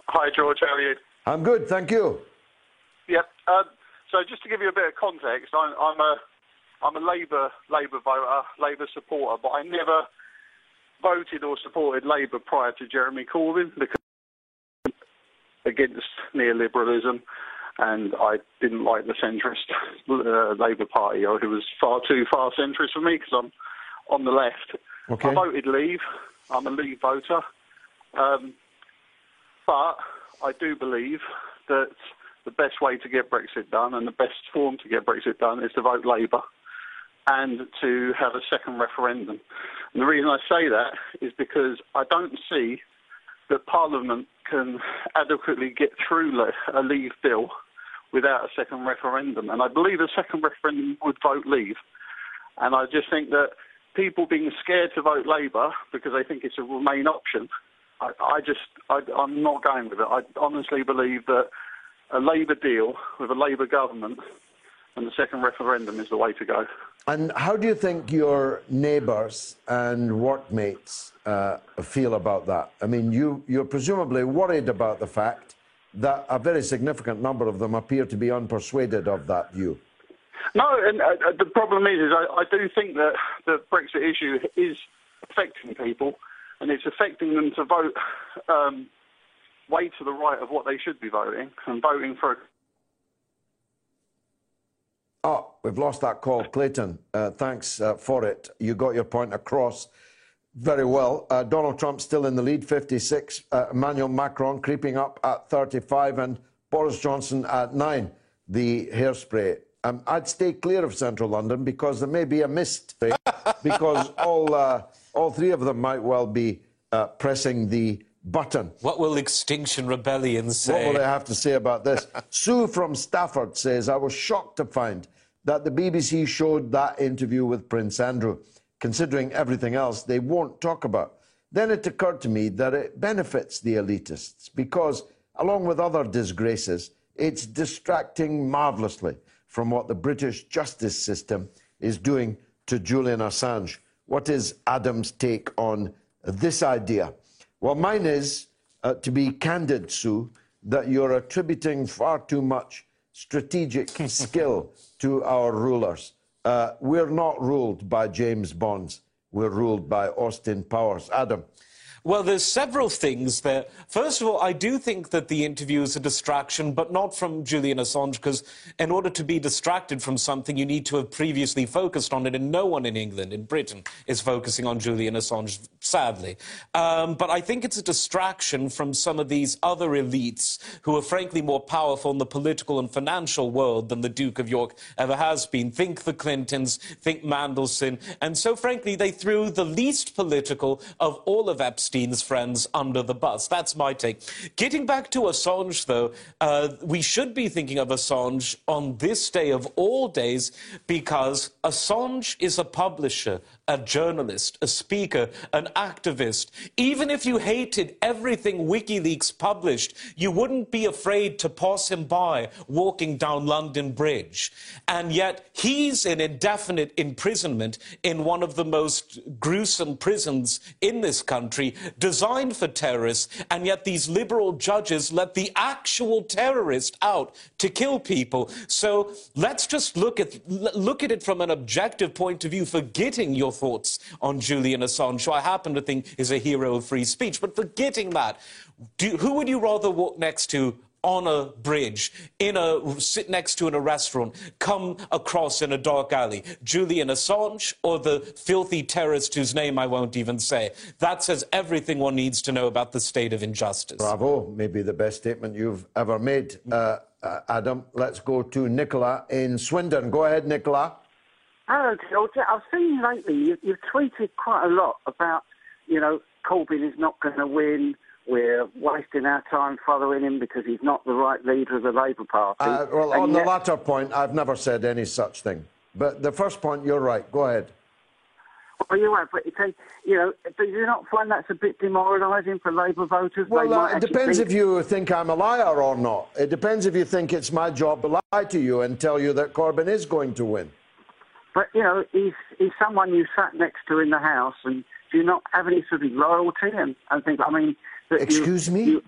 S29: Hi, George. How are you?
S2: I'm good, thank you.
S29: Yep. Um, so, just to give you a bit of context, I'm, I'm a I'm a Labour Labour voter, Labour supporter, but I never voted or supported Labour prior to Jeremy Corbyn because against neoliberalism, and I didn't like the centrist uh, Labour Party, or who was far too far centrist for me because I'm on the left.
S2: Okay.
S29: I voted Leave. I'm a Leave voter. Um, but I do believe that the best way to get Brexit done and the best form to get Brexit done is to vote Labour and to have a second referendum. And the reason I say that is because I don't see that Parliament can adequately get through a Leave bill without a second referendum. And I believe a second referendum would vote Leave. And I just think that people being scared to vote Labour because they think it's a Remain option I, I just, I, I'm not going with it. I honestly believe that a Labour deal with a Labour government and the second referendum is the way to go.
S2: And how do you think your neighbours and workmates uh, feel about that? I mean, you, you're presumably worried about the fact that a very significant number of them appear to be unpersuaded of that view.
S29: No, and uh, the problem is, is I, I do think that the Brexit issue is affecting people, and it's affecting them to vote um, way to the right of what they should be voting, and voting for.
S2: Oh, we've lost that call, Clayton. Uh, thanks uh, for it. You got your point across very well. Uh, Donald Trump still in the lead, 56. Uh, Emmanuel Macron creeping up at 35, and Boris Johnson at nine. The hairspray um, I'd stay clear of central London because there may be a mist, because all, uh, all three of them might well be uh, pressing the button.
S25: What will Extinction Rebellion say?
S2: What will they have to say about this? [laughs] Sue from Stafford says, I was shocked to find that the BBC showed that interview with Prince Andrew, considering everything else they won't talk about. Then it occurred to me that it benefits the elitists because, along with other disgraces, it's distracting marvellously from what the British justice system is doing to Julian Assange. What is Adam's take on this idea? Well, mine is, uh, to be candid, Sue, that you're attributing far too much strategic [laughs] skill to our rulers. Uh, we're not ruled by James Bonds. We're ruled by Austin Powers. Adam.
S25: Well, there's several things there. First of all, I do think that the interview is a distraction, but not from Julian Assange, because in order to be distracted from something, you need to have previously focused on it, and no one in England, in Britain, is focusing on Julian Assange, sadly. Um, but I think it's a distraction from some of these other elites who are frankly more powerful in the political and financial world than the Duke of York ever has been. Think the Clintons, think Mandelson. And so, frankly, they threw the least political of all of Epstein Epstein's friends under the bus. That's my take. Getting back to Assange, though, uh, we should be thinking of Assange on this day of all days because Assange is a publisher, a journalist, a speaker, an activist. Even if you hated everything WikiLeaks published, you wouldn't be afraid to pass him by walking down London Bridge. And yet he's in indefinite imprisonment in one of the most gruesome prisons in this country, designed for terrorists. And yet these liberal judges let the actual terrorist out to kill people. So let's just look at, look at it from an objective point of view, forgetting your thoughts on Julian Assange, who I happen to think is a hero of free speech. But forgetting that, do, who would you rather walk next to on a bridge, in a sit next to in a restaurant, come across in a dark alley, Julian Assange or the filthy terrorist whose name I won't even say. That says everything one needs to know about the state of injustice.
S2: Bravo, maybe the best statement you've ever made, uh, uh, Adam. Let's go to Nicola in Swindon. Go ahead, Nicola.
S30: Hello, George. I've seen lately you, you've tweeted quite a lot about, you know, Corbyn is not going to win. We're wasting our time following him because he's not the right leader of the Labour Party.
S2: Uh, well,
S30: And
S2: on
S30: yet-
S2: the latter point, I've never said any such thing. But the first point, you're right. Go ahead.
S30: Well, you're right, but you you know, do you not find that's a bit demoralising for Labour voters?
S2: Well, uh, it depends
S30: think-
S2: if you think I'm a liar or not. It depends if you think it's my job to lie to you and tell you that Corbyn is going to win.
S30: But you know, he's he's someone you sat next to in the house, and do you not have any sort of loyalty and, and things? I mean, that you-
S2: Excuse me?
S30: You,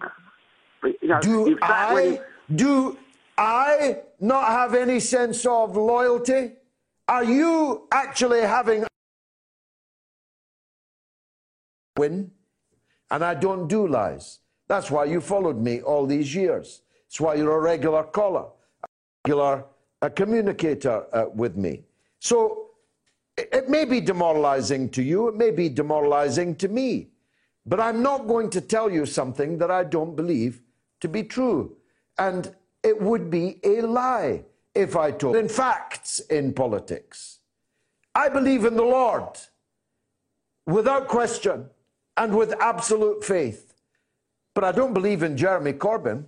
S30: but, you know,
S2: Do I, do I not have any sense of loyalty? Are you actually having win? And I don't do lies. That's why you followed me all these years. It's why you're a regular caller, a regular a communicator uh, with me. So it, it may be demoralizing to you, it may be demoralizing to me, but I'm not going to tell you something that I don't believe to be true. And it would be a lie if I told in facts in politics. I believe in the Lord without question and with absolute faith. But I don't believe in Jeremy Corbyn,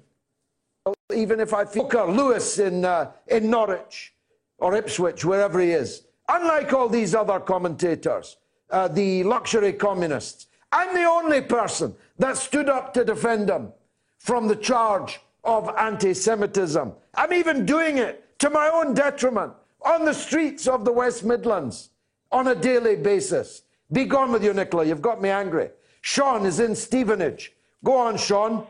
S2: even if I feel Booker Lewis in, uh, in Norwich or Ipswich, wherever he is. Unlike all these other commentators, uh, the luxury communists, I'm the only person that stood up to defend him from the charge of anti Semitism. I'm even doing it to my own detriment on the streets of the West Midlands on a daily basis. Be gone with you, Nicola. You've got me angry. Sean is in Stevenage. Go on, Sean.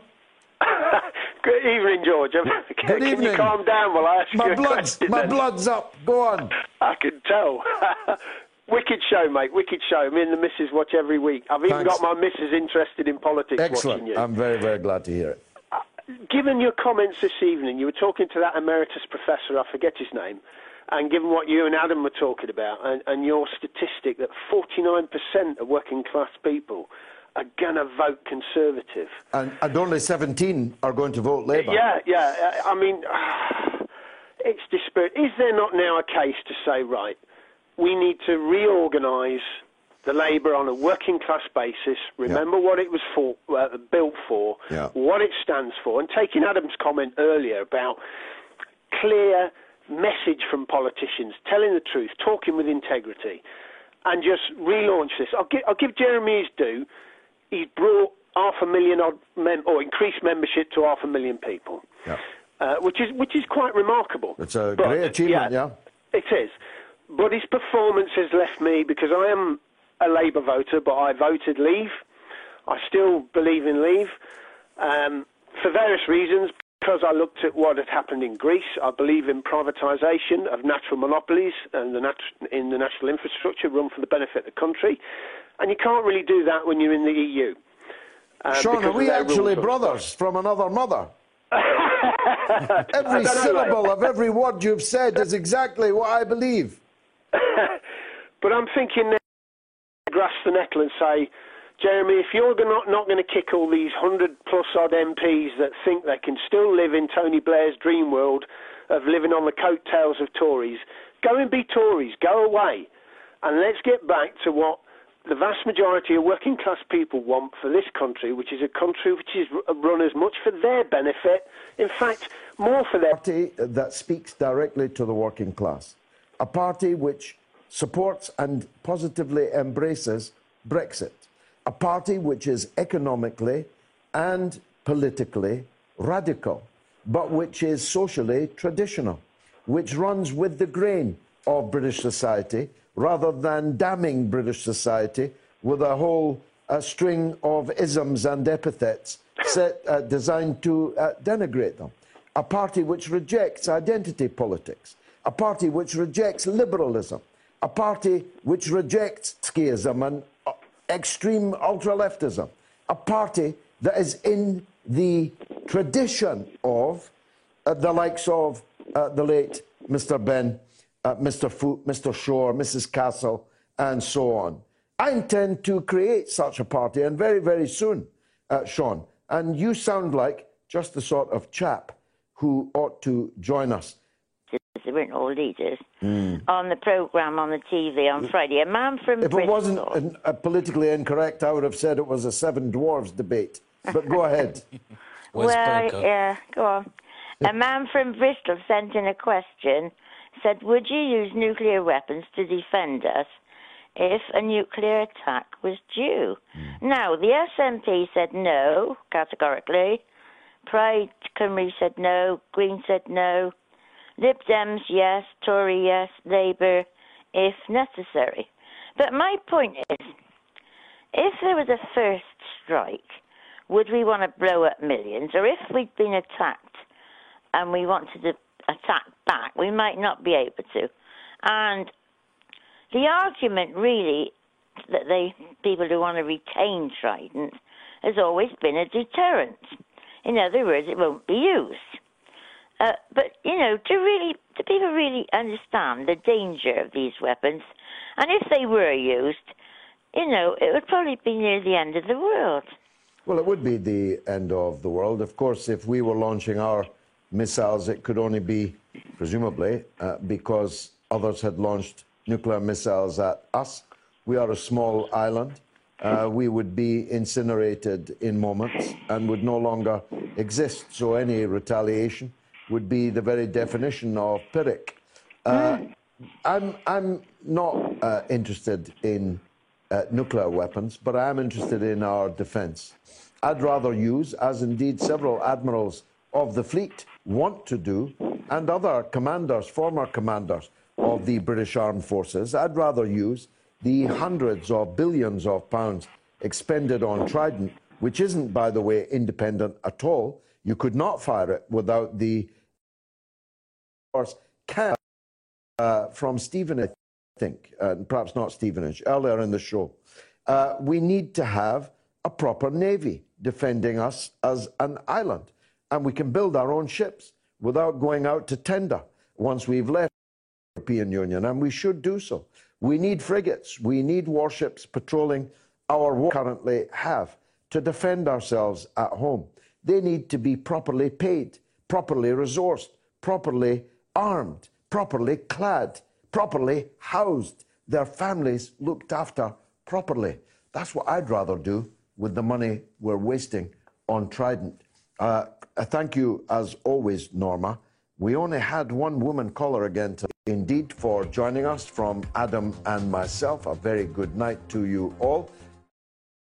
S2: [laughs]
S24: Good evening, George. [laughs] Can,
S2: Good
S24: can
S2: evening.
S24: you calm down while I ask
S2: My
S24: you
S2: blood's, my
S24: then?
S2: blood's up. Go on.
S24: I can tell. [laughs] wicked show, mate. Wicked show. Me and the missus watch every week. I've even
S2: Thanks.
S24: got my missus interested in politics
S2: Excellent.
S24: watching you.
S2: I'm very, very glad to hear it.
S24: Given your comments this evening, you were talking to that emeritus professor, I forget his name, and given what you and Adam were talking about, and, and your statistic that 49% of working class people are going to vote Conservative.
S2: And, and only 17 are going to vote Labour.
S24: Yeah, yeah. uh, I mean, [sighs] it's disparate. Is there not now a case to say, right, we need to reorganise the Labour on a working class basis, remember what it was for, uh, built for,
S2: Yeah.
S24: what it stands for, and taking Adam's comment earlier about clear message from politicians, telling the truth, talking with integrity, and just relaunch this. I'll give, I'll give Jeremy his due. He's brought half a million odd mem- or increased membership to half a million people,
S2: Yeah.
S24: uh, which is which is quite remarkable.
S2: It's a
S24: But,
S2: great achievement, yeah.
S24: It is. But his performance has left me, because I am a Labour voter, but I voted Leave. I still believe in Leave um, for various reasons. Because I looked at what had happened in Greece, I believe in privatisation of natural monopolies and the nat- in the national infrastructure run for the benefit of the country. And you can't really do that when you're in the EU. uh,
S2: Sean, are we actually brothers from another mother? [laughs] Every
S24: know,
S2: syllable
S24: mate.
S2: of every word you've said is exactly what I believe. [laughs]
S24: But I'm thinking now, grasp the nettle and say, Jeremy, if you're not, not going to kick all these hundred plus odd MPs that think they can still live in Tony Blair's dream world of living on the coattails of Tories, go and be Tories, go away. And let's get back to what the vast majority of working class people want for this country, which is a country which is run as much for their benefit, in fact, more for their
S2: party that speaks directly to the working class, a party which supports and positively embraces Brexit, a party which is economically and politically radical, but which is socially traditional, which runs with the grain of British society rather than damning British society with a whole string of isms and epithets set, uh, designed to uh, denigrate them. A party which rejects identity politics, a party which rejects liberalism, a party which rejects Trotskyism and uh, extreme ultra leftism, a party that is in the tradition of uh, the likes of uh, the late Mr. Benn, uh, Mr. Foot, Mr. Shore, Mrs. Castle, and so on. I intend to create such a party, and very, very soon, uh, Sean. And you sound like just the sort of chap who ought to join us.
S31: They weren't all leaders. On the programme on the TV on Friday, a man from
S2: If it wasn't an- uh, politically incorrect, I would have said it was a Seven Dwarves debate. But go ahead. [laughs]
S31: well, yeah, go on. A man from Bristol sent in a question. Said, "Would you use nuclear weapons to defend us if a nuclear attack was due?" Now, the SNP said no categorically. Plaid Cymru said no. Green said no. Lib Dems yes. Tory yes. Labour if necessary. But my point is, if there was a first strike, would we want to blow up millions? Or if we'd been attacked and we wanted to attack back, we might not be able to. And the argument really that they people who want to retain Trident has always been a deterrent. In other words, it won't be used. Uh, but you know, do really people really understand the danger of these weapons? And if they were used, you know, it would probably be near the end of the world.
S2: Well, it would be the end of the world. Of course, if we were launching our missiles, it could only be, presumably, uh, because others had launched nuclear missiles at us. We are a small island. Uh, we would be incinerated in moments and would no longer exist. So any retaliation would be the very definition of Pyrrhic. Uh, I'm, I'm not uh, interested in uh, nuclear weapons, but I am interested in our defence. I'd rather use, as indeed several admirals of the fleet want to do, and other commanders, former commanders of the British Armed Forces, I'd rather use the hundreds of billions of pounds expended on Trident, which isn't, by the way, independent at all. You could not fire it without the course uh, from Stevenage, I think, uh, perhaps not Stevenage, earlier in the show. Uh, we need to have a proper navy defending us as an island, and we can build our own ships without going out to tender once we've left the European Union, and we should do so. We need frigates, we need warships patrolling our war currently have to defend ourselves at home. They need to be properly paid, properly resourced, properly armed, properly clad, properly housed, their families looked after properly. That's what I'd rather do with the money we're wasting on Trident. Uh, thank you, as always, Norma. We only had one woman caller again today. Indeed, for joining us from Adam and myself. A very good night to you all.